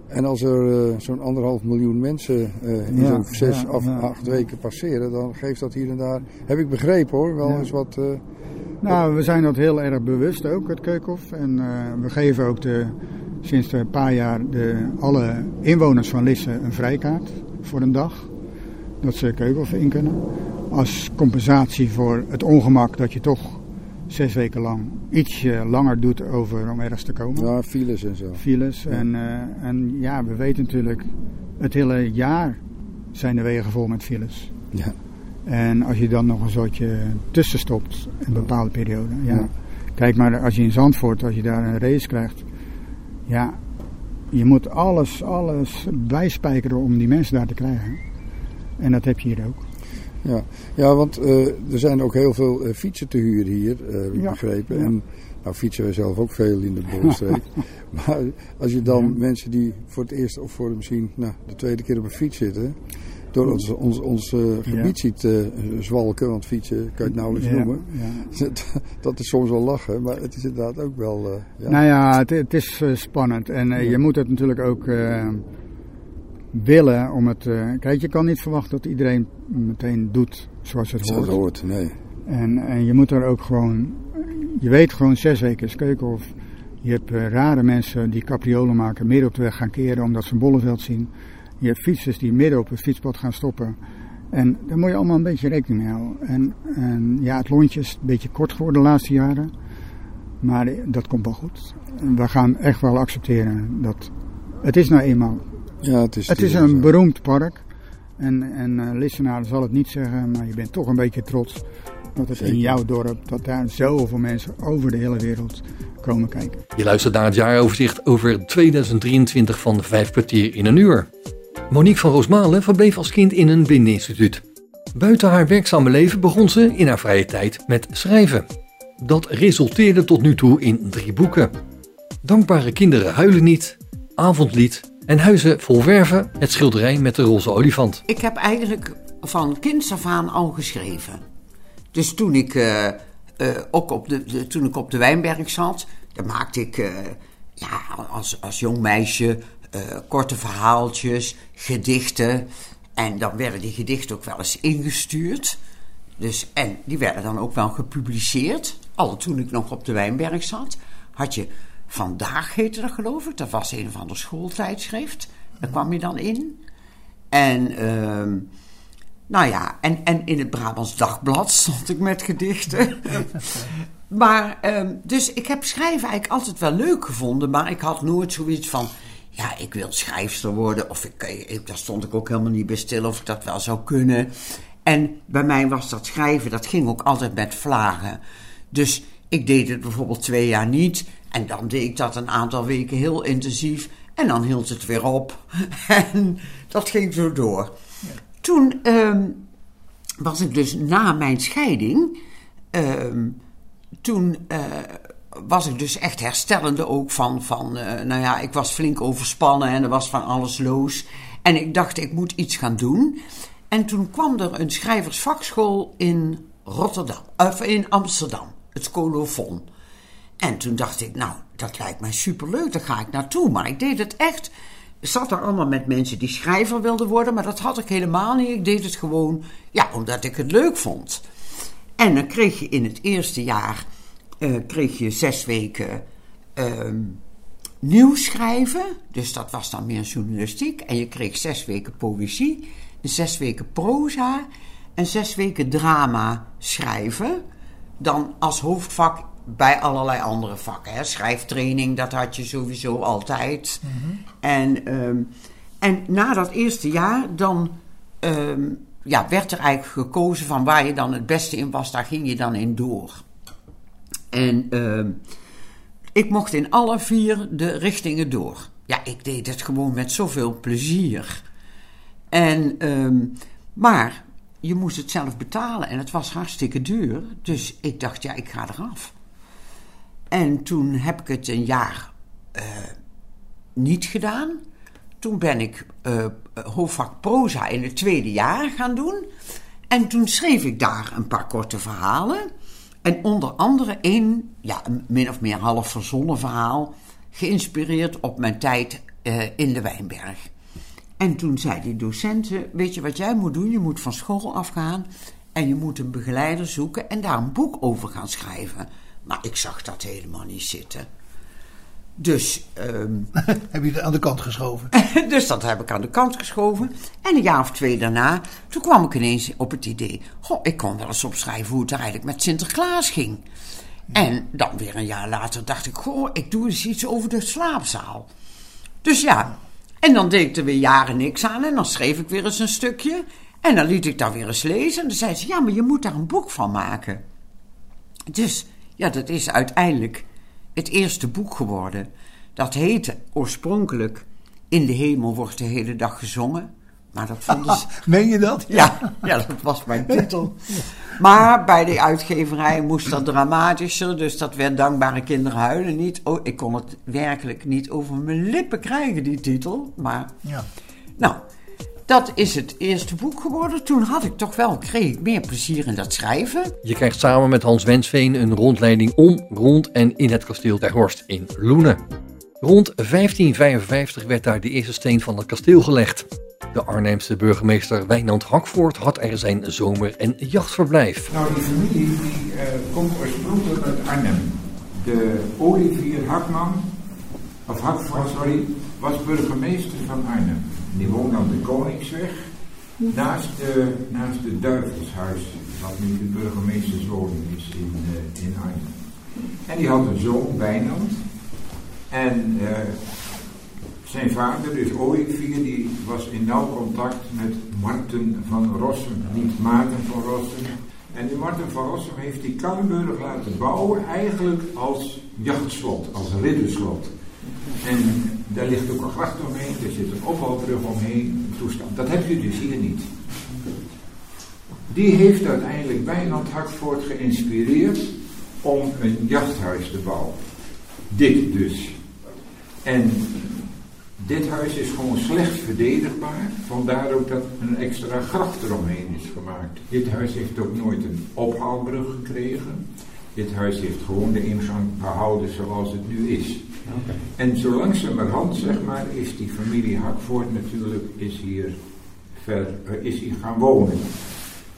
En als er eh, zo'n anderhalf miljoen mensen eh, in Ja, zo'n zes ja, of ja. acht weken passeren, dan geeft dat hier en daar, heb ik begrepen hoor, wel eens wat... eh, Nou, we zijn dat heel erg bewust ook, het Keukenhof. En we geven ook de, sinds een paar jaar de, alle inwoners van Lisse een vrijkaart voor een dag. Dat ze Keukenhof in kunnen. Als compensatie voor het ongemak dat je toch zes weken lang ietsje langer doet over om ergens te komen. ja, files en zo. Files. En, eh, en ja, we weten natuurlijk, het hele jaar zijn de wegen vol met files. Ja. En als je dan nog een soortje tussen stopt, een bepaalde periode. Ja. Ja. Kijk maar, als je in Zandvoort, als je daar een race krijgt. Ja, je moet alles, alles bijspijkeren om die mensen daar te krijgen. En dat heb je hier ook. Ja, ja want eh, er zijn ook heel veel eh, fietsen te huur hier, eh, heb ik Ja, begrepen. ja. En nou fietsen wij zelf ook veel in de Bolstreek. maar als je dan mensen die voor het eerst of voor misschien nou, de tweede keer op een fiets zitten... door ons, ons, ons gebied ziet zwalken, want fietsen kan je het nauwelijks Ja, noemen. dat is soms wel lachen, maar het is inderdaad ook wel... ja. Nou ja, het, het is spannend. En je moet het natuurlijk ook willen om het... eh, kijk, je kan niet verwachten dat iedereen meteen doet zoals het Zoals hoort. het hoort, nee. En, en je moet er ook gewoon... Je weet gewoon zes weken is Keukenhof. Je hebt eh, rare mensen die capriolen maken, midden op de weg gaan keren omdat ze een bolleveld zien. Je hebt fietsers die midden op het fietspad gaan stoppen. En daar moet je allemaal een beetje rekening mee houden. En, en ja, het lontje is een beetje kort geworden de laatste jaren. Maar dat komt wel goed. We gaan echt wel accepteren dat het is nou eenmaal. Ja, het is, Het is een beroemd park. En, en eh Lissenaar zal het niet zeggen, maar je bent toch een beetje trots dat het in jouw dorp, dat daar zoveel mensen over de hele wereld komen kijken. Je luistert naar het jaaroverzicht over 2023 van Vijf kwartier in een uur. Monique van Roosmalen verbleef als kind in een bindinstituut. Buiten haar werkzame leven begon ze in haar vrije tijd met schrijven. Dat resulteerde tot nu toe in drie boeken. Dankbare kinderen huilen niet, Avondlied en Huizen vol verven, het schilderij met de roze olifant. Ik heb eigenlijk van kinds af aan al geschreven. Dus toen ik, eh, eh, ook op de, de- toen ik op de Wijnberg zat, dan maakte ik eh, ja, als, als jong meisje korte verhaaltjes, gedichten. En dan werden die gedichten ook wel eens ingestuurd. Dus, en die werden dan ook wel gepubliceerd. Al toen ik nog op de Wijnberg zat, had je Vandaag heette dat geloof ik. Dat was een of ander schooltijdschrift. Daar kwam je dan in. En, ehm, nou ja, en, en in het Brabants Dagblad stond ik met gedichten. maar, ehm, dus ik heb schrijven eigenlijk altijd wel leuk gevonden. Maar ik had nooit zoiets van, ja, ik wil schrijfster worden. Of ik, eh, ik, daar stond ik ook helemaal niet bij stil of ik dat wel zou kunnen. En bij mij was dat schrijven, dat ging ook altijd met vlagen. Dus ik deed het bijvoorbeeld twee jaar niet. En dan deed ik dat een aantal weken heel intensief. En dan hield het weer op. En dat ging zo door. Toen ehm, was ik dus na mijn scheiding. ehm, toen eh, was ik dus echt herstellende ook van. van eh, nou ja, ik was flink overspannen en er was van alles los. En ik dacht, ik moet iets gaan doen. En toen kwam er een schrijversvakschool in Rotterdam, of in Amsterdam, het Colofon. En toen dacht ik, nou, dat lijkt mij superleuk, daar ga ik naartoe. Maar ik deed het echt. Ik zat er allemaal met mensen die schrijver wilden worden, maar dat had ik helemaal niet. Ik deed het gewoon, ja, omdat ik het leuk vond. En dan kreeg je in het eerste jaar eh, kreeg je zes weken ehm nieuws schrijven. Dus dat was dan meer journalistiek. En je kreeg zes weken poëzie, zes weken proza en zes weken drama schrijven. Dan als hoofdvak bij allerlei andere vakken. Hè. Schrijftraining, dat had je sowieso altijd. En, ehm, en na dat eerste jaar, dan ehm, ja, werd er eigenlijk gekozen van waar je dan het beste in was, daar ging je dan in door. En ehm, ik mocht in alle vier de richtingen door. Ja, ik deed het gewoon met zoveel plezier. En, maar je moest het zelf betalen en het was hartstikke duur. Dus ik dacht, ja, ik ga eraf. En toen heb ik het een jaar eh, niet gedaan. Toen ben ik eh, hoofdvak proza in het tweede jaar gaan doen. En toen schreef ik daar een paar korte verhalen. En onder andere één, ja, min of meer half verzonnen verhaal. Geïnspireerd op mijn tijd eh, in de Wijnberg. En toen zei die docenten, weet je wat jij moet doen? Je moet van school afgaan en je moet een begeleider zoeken en daar een boek over gaan schrijven. Maar ik zag dat helemaal niet zitten. Dus, ehm, Heb je het aan de kant geschoven? dus dat heb ik aan de kant geschoven. En een jaar of twee daarna, toen kwam ik ineens op het idee... Goh, ik kon wel eens opschrijven hoe het er eigenlijk met Sinterklaas ging. En dan weer een jaar later dacht ik... Goh, ik doe eens iets over de slaapzaal. Dus ja, en dan deed ik er weer jaren niks aan... en dan schreef ik weer eens een stukje... en dan liet ik dat weer eens lezen... en dan zei ze, ja, maar je moet daar een boek van maken. Dus ja, dat is uiteindelijk het eerste boek geworden. Dat heette oorspronkelijk In de hemel wordt de hele dag gezongen. Maar dat vonden ze... Meen je dat? Ja, ja, dat was mijn titel. Maar bij de uitgeverij moest dat dramatischer, dus dat werd Dankbare Kinderen Huilen niet. Oh, ik kon het werkelijk niet over mijn lippen krijgen, die titel. Maar, Ja. nou, dat is het eerste boek geworden. Toen had ik toch wel, kreeg ik meer plezier in dat schrijven. Je krijgt samen met Hans Wensveen een rondleiding om, rond en in het kasteel ter Horst in Loenen. Rond 1555 werd daar de eerste steen van het kasteel gelegd. De Arnhemse burgemeester Wijnand Hakvoort had er zijn zomer- en jachtverblijf. Nou, die familie die, eh, komt oorspronkelijk uit Arnhem. De Olivier Hakman, of Hakvoort, sorry, was burgemeester van Arnhem. Die woonde aan de Koningsweg, naast de, naast de Duivelshuis, wat nu de burgemeesterswoning is in, eh, in Arnhem. En die had een zoon, Wijnand. En eh, zijn vader, dus Olivier, die was in nauw contact met Marten van Rossum, niet Maarten van Rossum. En die Marten van Rossum heeft die Kannenburg laten bouwen eigenlijk als jachtslot, als ridderslot. En daar ligt ook een gracht omheen, er zit een opbouwbrug omheen, een toestand. Dat heb je dus hier niet. Die heeft uiteindelijk Wijnand Hakvoort geïnspireerd om een jachthuis te bouwen. Dit dus. En dit huis is gewoon slecht verdedigbaar. Vandaar ook dat een extra gracht eromheen is gemaakt. Dit huis heeft ook nooit een ophaalbrug gekregen. Dit huis heeft gewoon de ingang behouden zoals het nu is. En zo langzamerhand, zeg maar, is die familie Hakvoort natuurlijk is hier, ver, eh, is hier gaan wonen.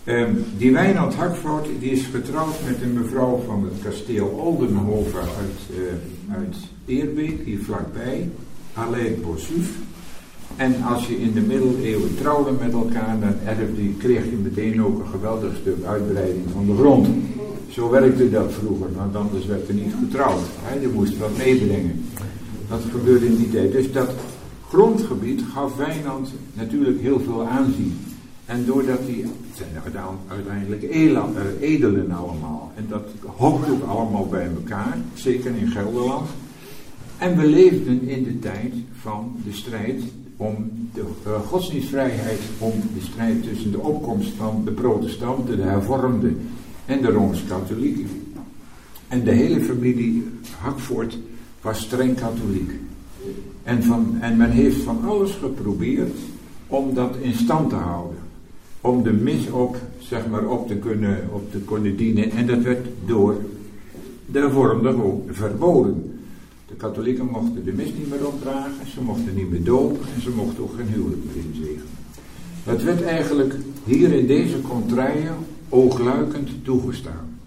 Ehm, die Wijnand Hakvoort die is getrouwd met een mevrouw van het kasteel Oldenhoven uit, eh, uit Eerbeek, hier vlakbij, Alain Bossuif. En als je in de middeleeuwen trouwde met elkaar, dan kreeg je meteen ook een geweldig stuk uitbreiding van de grond. Zo werkte dat vroeger, want anders werd er niet getrouwd. Je moest wat meebrengen. Dat gebeurde in die tijd. Dus dat grondgebied gaf Wijnand natuurlijk heel veel aanzien. En doordat die, het zijn uiteindelijk- eh, edelen allemaal. En dat hoogt ook allemaal bij elkaar, zeker in Gelderland. En we leefden in de tijd van de strijd om de eh, godsdienstvrijheid, om de strijd tussen de opkomst van de protestanten, de hervormden en de Rooms-Katholieken. En de hele familie Hakvoort was streng katholiek. En, van, en men heeft van alles geprobeerd om dat in stand te houden. Om de mis op, zeg maar, op te kunnen, op te kunnen dienen. En dat werd door de gewoon verboden. De katholieken mochten de mis niet meer opdragen, ze mochten niet meer dopen en ze mochten ook geen huwelijk meer inzegenen. Dat werd eigenlijk hier in deze contraien oogluikend toegestaan.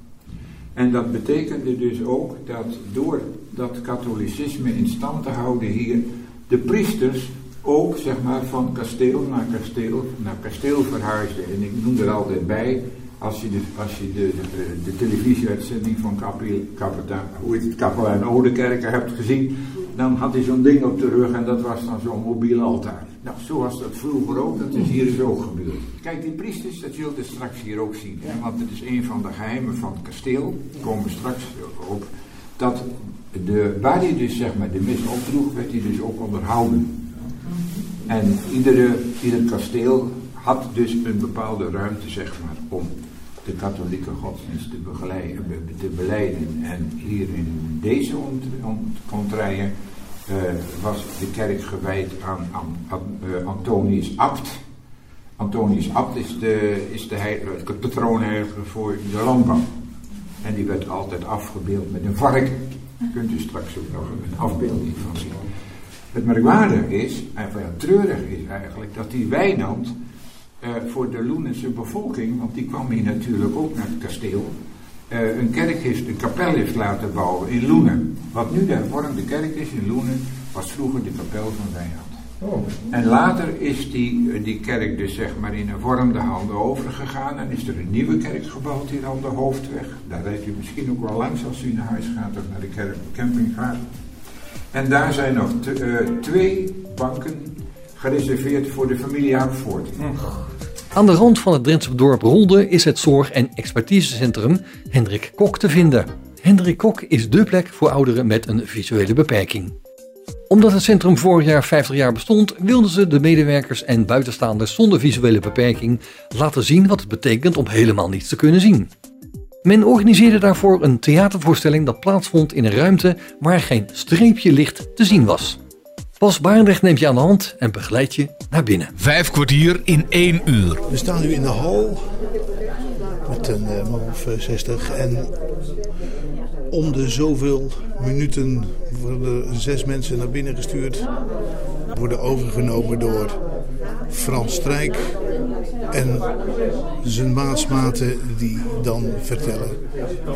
En dat betekende dus ook dat door dat katholicisme in stand te houden hier, de priesters ook zeg maar van kasteel naar kasteel naar kasteel verhuisden. En ik noem er altijd bij, als je de, als je de, de, de televisieuitzending van kapelaan Oudekerker hebt gezien, dan had hij zo'n ding op de rug en dat was dan zo'n mobiel altaar. Nou, zo was dat vroeger ook, dat is hier dus ook gebeurd. Kijk, die priesters, dat zult u straks hier ook zien. Hè? Want het is een van de geheimen van het kasteel, daar komen we straks op, dat de, waar hij dus zeg maar de mis opdroeg, werd hij dus ook onderhouden. En iedere, ieder kasteel had dus een bepaalde ruimte, zeg maar, om de katholieke godsdienst te, begeleiden, be- te beleiden. En hier in deze ont- ont- contraien eh, was de kerk gewijd aan, aan, aan, eh, Antonius Abt. Antonius Abt is de, is de, hei- de patroonheilige voor de landbouw. En die werd altijd afgebeeld met een varken. Daar kunt u straks ook nog een afbeelding van zien. Het merkwaardige is, en treurig is eigenlijk, dat die Wijnand eh, voor de Loenense bevolking, want die kwam hier natuurlijk ook naar het kasteel, eh, een kerk heeft, een kapel heeft laten bouwen in Loenen. Wat nu de hervormde kerk is in Loenen, was vroeger de kapel van Wijnand. En later is die, eh, die kerk dus zeg maar in hervormde handen overgegaan en is er een nieuwe kerk gebouwd hier aan de Hoofdweg. Daar rijdt u misschien ook wel langs als u naar huis gaat of naar de kerk, camping gaat. En daar zijn nog twee banken gereserveerd voor de familie Hakvoort. Aan de rand van het Drentse dorp Rolde is het zorg- en expertisecentrum Hendrik Kok te vinden. Hendrik Kok is dé plek voor ouderen met een visuele beperking. Omdat het centrum vorig jaar 50 jaar bestond, wilden ze de medewerkers en buitenstaanders zonder visuele beperking laten zien wat het betekent om helemaal niets te kunnen zien. Men organiseerde daarvoor een theatervoorstelling dat plaatsvond in een ruimte waar geen streepje licht te zien was. Bas Barendrecht neemt je aan de hand en begeleidt je naar binnen. Vijf kwartier in één uur. We staan nu in de hal met een eh, man of eh, 60 en om de zoveel minuten worden zes mensen naar binnen gestuurd. Worden overgenomen door Frans Strijk en zijn maatmaten die dan vertellen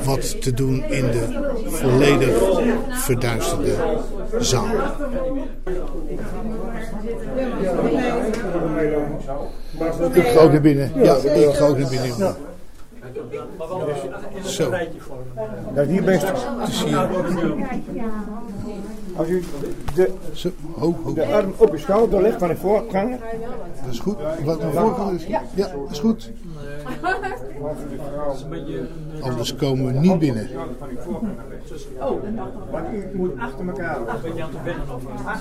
wat te doen in de volledig verduisterde zaal. Ik ga ook naar binnen. Ja, ik ga ook naar binnen. Zo. Is niet best te zien. Als u de, de arm op uw schouder legt van de voorganger. Dat is goed. Wat mijn voorganger is? Ja, dat is goed. Anders komen we niet binnen. Oh, want u moet achter elkaar.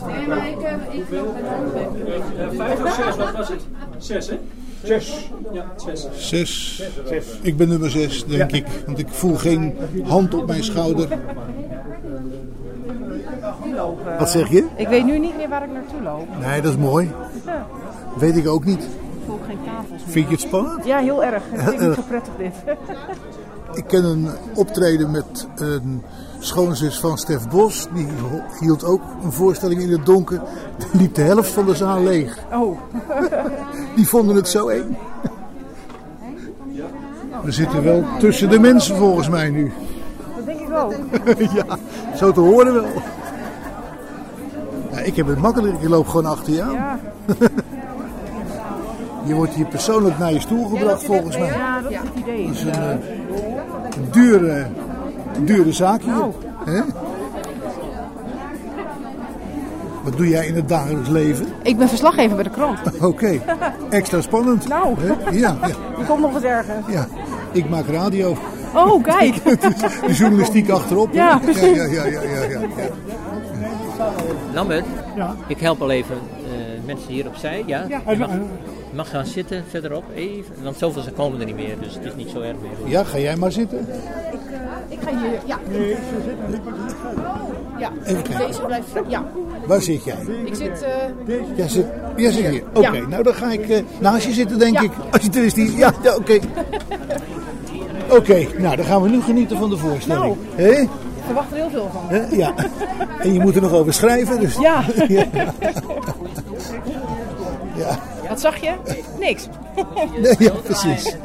Nee, maar ik, eh, ik loop met Vijf of zes, wat was het? Zes, hè? Zes. Ja, zes. Zes. Ik ben nummer zes, denk ik. Want ik voel geen hand op mijn schouder. Wat zeg je? Ik weet nu niet meer waar ik naartoe loop. Nee, dat is mooi. Ja, Weet ik ook niet. Ik voel geen tafels meer. Vind je het spannend? Ja, heel erg. Ik vind het niet zo prettig dit. Ik ken een optreden met een schoonzus van Stef Bos. Die hield ook een voorstelling in het donker. Daar liep de helft van de zaal leeg. Oh. Die vonden het zo eng. We zitten wel tussen de mensen volgens mij nu. Dat denk ik ook. ja, zo te horen wel. Ja, ik heb het makkelijk, ik loop gewoon achter je aan. Ja. Je wordt hier persoonlijk naar je stoel gebracht volgens mij. Ja, dat is het idee. Dat is een, inderdaad. eh, een dure, een dure zaak hier. Nou. Hè? Wat doe jij in het dagelijks leven? Ik ben verslaggever bij de krant. Oké, extra spannend. Nou, Hè? Ja, ja, die komt nog eens erger. ja. Ik maak radio. Oh, kijk. de journalistiek achterop. hè? Ja. ja, ja, ja, ja, ja, ja. Lambert, Ja. ik help al even eh, mensen hier opzij. Ja? Ja. Mag, gaan zitten verderop, even. Want zoveel ze komen er niet meer, dus het is niet zo erg meer. Ja, ga jij maar zitten. Ik ga hier, ja. Nee, ze zitten Ja, Even kijken. deze blijft, ja. Waar zit jij? Ik zit, eh Jij zit, jij zit hier. Oké, Ja. nou dan ga ik eh, naast je zitten, denk Ja. ik. Als je er is, die. Ja, ja oké. Oké, nou dan gaan we nu genieten van de voorstelling. Hé? ik verwacht er heel veel van. Ja. En je moet er nog over schrijven, dus. Ja. ja. Wat zag je? Niks. Nee, ja, precies.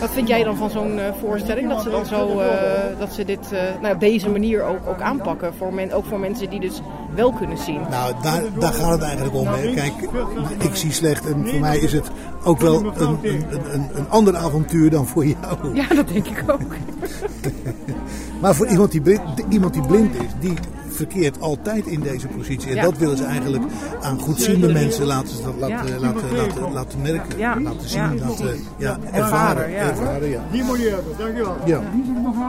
Wat vind jij dan van zo'n eh, voorstelling? Dat ze dan zo, eh, dat ze dit eh, nou, op deze manier ook, ook aanpakken. Voor men, ook voor mensen die dus wel kunnen zien. Nou, daar, daar gaat het eigenlijk om. Hè. Kijk, ik zie slecht en voor mij is het ook wel een, een, een, een ander avontuur dan voor jou. Ja, dat denk ik ook. Maar voor iemand die, blind, iemand die blind is, die verkeert altijd in deze positie. En Ja. dat willen ze eigenlijk aan goedziende mensen laten, laten, Ja. laten, laten, laten merken. Ja. Laten zien, Ja. laten ja, Ervaren, ervaren. ja. ervaren ja. Die moet je hebben, dankjewel. Ja.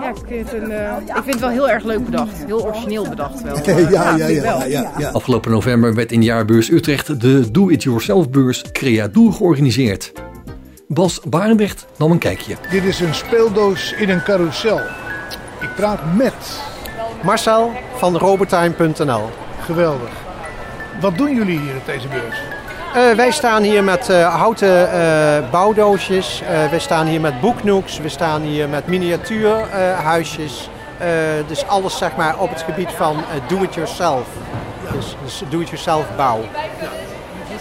Ja, ik vind, het een, eh, ik vind het wel heel erg leuk bedacht. Heel origineel bedacht wel. Ja, ja, ja, ik ja, wel. ja, ja. Afgelopen november werd in jaarbeurs Utrecht de Do-It-Yourself-beurs Creadoor georganiseerd. Bas Barendrecht nam een kijkje. Dit is een speeldoos in een carousel. Ik praat met... Marcel van Robotime.nl. Geweldig. Wat doen jullie hier op deze beurs? Eh, wij staan hier met eh, houten eh, bouwdoosjes. Wij staan hier met boeknoeks. We staan hier met miniatuurhuisjes. Dus alles zeg maar op het gebied van do-it-yourself. Dus, dus do-it-yourself bouw.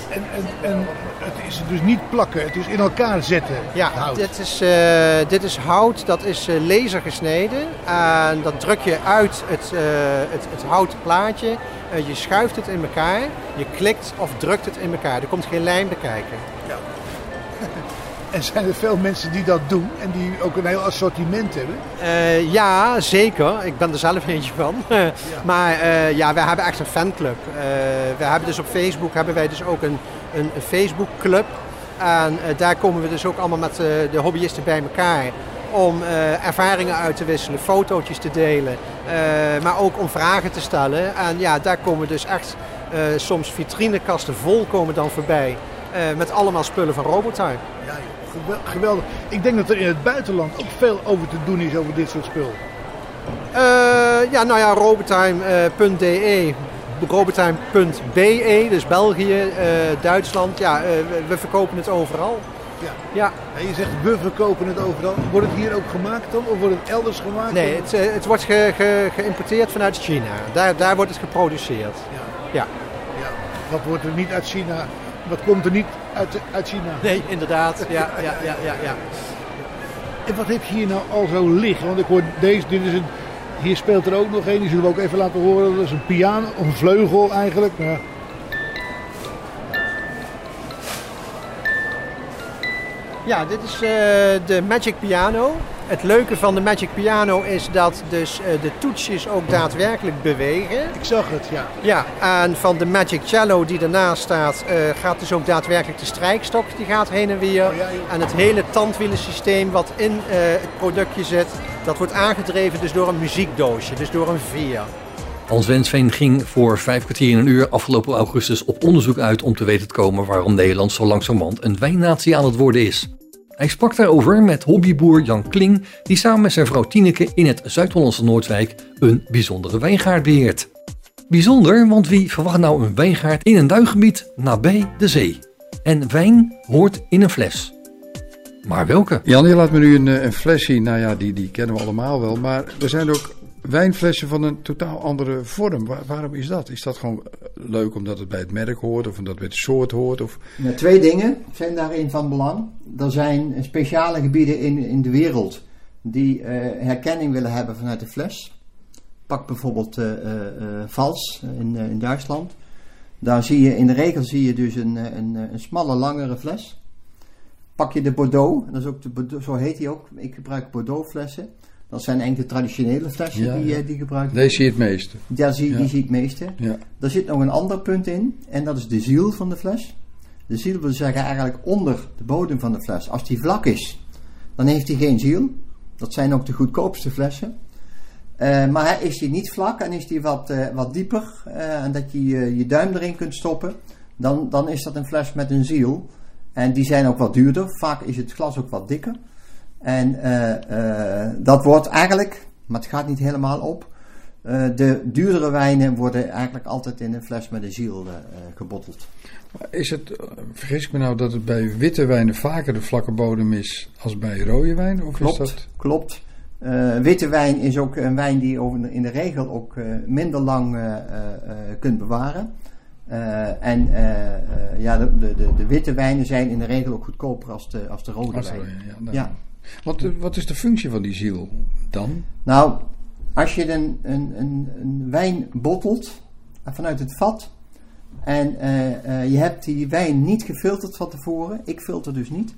En, en, en het is dus niet plakken, het is in elkaar zetten. Ja, hout. dit is, eh, dit is hout, dat is eh, laser gesneden. En dat druk je uit het, eh, het, het houten plaatje. Je schuift het in elkaar, je klikt of drukt het in elkaar. Er komt geen lijm bij kijken. En zijn er veel mensen die dat doen en die ook een heel assortiment hebben? Ja, zeker. Ik ben er zelf eentje van. Maar ja, wij hebben echt een fanclub. We hebben dus op Facebook hebben wij dus ook een, een, een Facebookclub. En eh, daar komen we dus ook allemaal met eh, de hobbyisten bij elkaar om eh, ervaringen uit te wisselen, fotootjes te delen, maar ook om vragen te stellen. En ja, daar komen dus echt soms vitrinekasten vol komen dan voorbij met allemaal spullen van Robotime. Ja, gewel- geweldig. Ik denk dat er in het buitenland ook veel over te doen is over dit soort spul. Ja, nou ja, robotime.de, robotime.be, dus België, eh, Duitsland. Ja, eh, we, verkopen het overal. Ja. Ja. En je zegt we verkopen het overal. Wordt het hier ook gemaakt dan? Of wordt het elders gemaakt? Nee, het, eh, het wordt ge- ge- geïmporteerd vanuit China. Daar, daar wordt het geproduceerd. Ja. Ja. Wat wordt er niet uit China? Wat komt er niet uit, uit China? Nee, inderdaad. Ja, ja, ja, ja, ja. En wat heb je hier nou al zo liggen? Want ik hoor deze, dit is een, hier speelt er ook nog een, die zullen we ook even laten horen. Dat is een piano, of een vleugel eigenlijk. Ja. Ja, dit is eh, de Magic Piano. Het leuke van de Magic Piano is dat dus eh, de toetsjes ook daadwerkelijk bewegen. Ik zag het, ja. Ja, en van de Magic Cello die ernaast staat, eh, gaat dus ook daadwerkelijk de strijkstok die gaat heen en weer. En het hele tandwielensysteem wat in het productje zit, dat wordt aangedreven dus door een muziekdoosje, dus door een veer. Hans Wensveen ging voor vijf kwartier in een uur afgelopen augustus op onderzoek uit om te weten te komen waarom Nederland zo langzamerhand een wijnnatie aan het worden is. Hij sprak daarover met hobbyboer Jan Kling, die samen met zijn vrouw Tineke in het Zuid-Hollandse Noordwijk een bijzondere wijngaard beheert. Bijzonder, want wie verwacht nou een wijngaard in een duingebied nabij de zee? En wijn hoort in een fles. Maar welke? Jan, je laat me nu een, eh, een fles zien. Nou ja, die, die kennen we allemaal wel. Maar er zijn ook wijnflessen van een totaal andere vorm. Waar- waarom is dat? Is dat gewoon eh, leuk omdat het bij het merk hoort? Of omdat het bij de soort hoort? Of... Ja, twee dingen zijn daarin van belang. Er zijn speciale gebieden in, in de wereld die eh, herkenning willen hebben vanuit de fles. Pak bijvoorbeeld eh, eh, eh, Vals in, eh, in Duitsland. Daar zie je in de regel zie je dus een, een, een smalle, langere fles. Pak je de Bordeaux, dat is ook de Bordeaux, zo heet die ook. Ik gebruik Bordeaux flessen. Dat zijn eigenlijk de traditionele flessen Ja, die, ja. eh, die gebruikt Deze zie je het meeste. ja, zie, Ja. die zie ik het meeste. Ja. Er zit nog een ander punt in, en dat is de ziel van de fles. De ziel wil zeggen eigenlijk onder de bodem van de fles. Als die vlak is, dan heeft hij geen ziel. Dat zijn ook de goedkoopste flessen. Eh, maar hij- is die niet vlak en is die wat, eh, wat dieper, en dat je je duim erin kunt stoppen, dan, dan is dat een fles met een ziel. En die zijn ook wat duurder. Vaak is het glas ook wat dikker. En eh, eh, dat wordt eigenlijk, maar het gaat niet helemaal op. eh, de duurdere wijnen worden eigenlijk altijd in een fles met een ziel gebotteld. Is het, vergis ik me nou dat het bij witte wijnen vaker de vlakke bodem is als bij rode wijn? Of Klopt, is dat... klopt. Witte wijn is ook een wijn die in de regel ook minder lang kunt bewaren. Eh, en eh, eh, ja, de, de, de, witte wijnen zijn in de regel ook goedkoper als de, als de rode Als de wijn. rode, ja, nou. ja. Wat, wat is de functie van die ziel dan? Nou, als je een, een, een, een wijn bottelt vanuit het vat en je hebt die wijn niet gefilterd van tevoren, ik filter dus niet,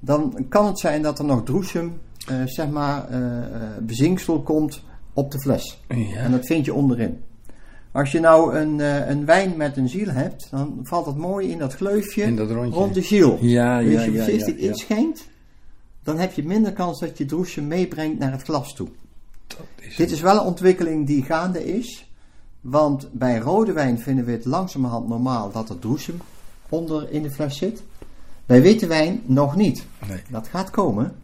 dan kan het zijn dat er nog droesem, zeg maar, bezinksel komt op de fles. En dat vind je onderin. Als je nou een, eh, een wijn met een ziel hebt, dan valt dat mooi in dat gleufje In dat rond de ziel. Ja, Dus ja, als je ja, voorzichtig ja, ja. inschenkt, dan heb je minder kans dat je droesje meebrengt naar het glas toe. Dit is wel een ontwikkeling die gaande is. Want bij rode wijn vinden we het langzamerhand normaal dat er droesem onder in de fles zit. Bij witte wijn nog niet. Dat gaat komen.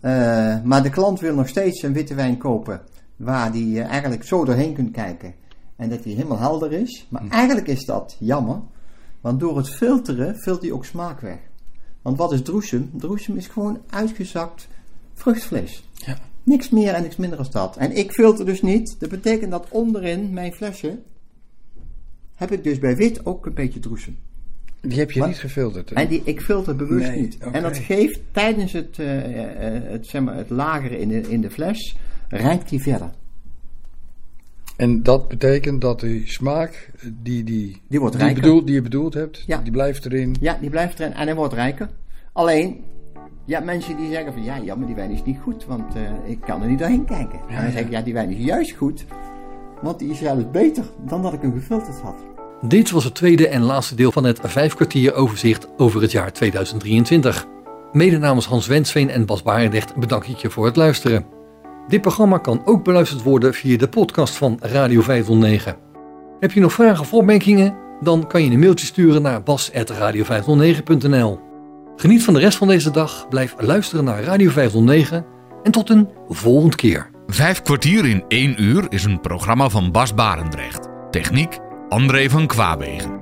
Eh, maar de klant wil nog steeds een witte wijn kopen waar die je eigenlijk zo doorheen kunt kijken. En dat die helemaal helder is. Maar eigenlijk is dat jammer. Want door het filteren vult die ook smaak weg. Want wat is droesem? Droesem is gewoon uitgezakt vruchtvlees. Ja. Niks meer en niks minder als dat. En ik filter dus niet. Dat betekent dat onderin mijn flesje heb ik dus bij wit ook een beetje droesem. Die heb je Maar- niet gefilterd. hè? En die, ik filter bewust Nee, niet. En dat geeft tijdens het, eh, het, zeg maar, het lagere in de, in de fles, rijpt die verder. En dat betekent dat die smaak die, die, Die wordt bedoeld, die je bedoeld hebt, Ja. die blijft erin. Ja, die blijft erin en hij wordt rijker. Alleen, ja, mensen die zeggen van ja, jammer, die wijn is niet goed, want eh, ik kan er niet doorheen kijken. en dan zeg ik ja, die wijn is juist goed, want die is zelfs beter dan dat ik hem gefilterd had. Dit was het tweede en laatste deel van het vijf kwartier overzicht over het jaar 2023. Mede namens Hans Wensveen en Bas Barendrecht bedank ik je voor het luisteren. Dit programma kan ook beluisterd worden via de podcast van Radio 509. Heb je nog vragen of opmerkingen? Dan kan je een mailtje sturen naar bas.radio509.nl Geniet van de rest van deze dag, blijf luisteren naar Radio 509 en tot een volgende keer. Vijf kwartier in één uur is een programma van Bas Barendrecht. Techniek André van Kwaabegen.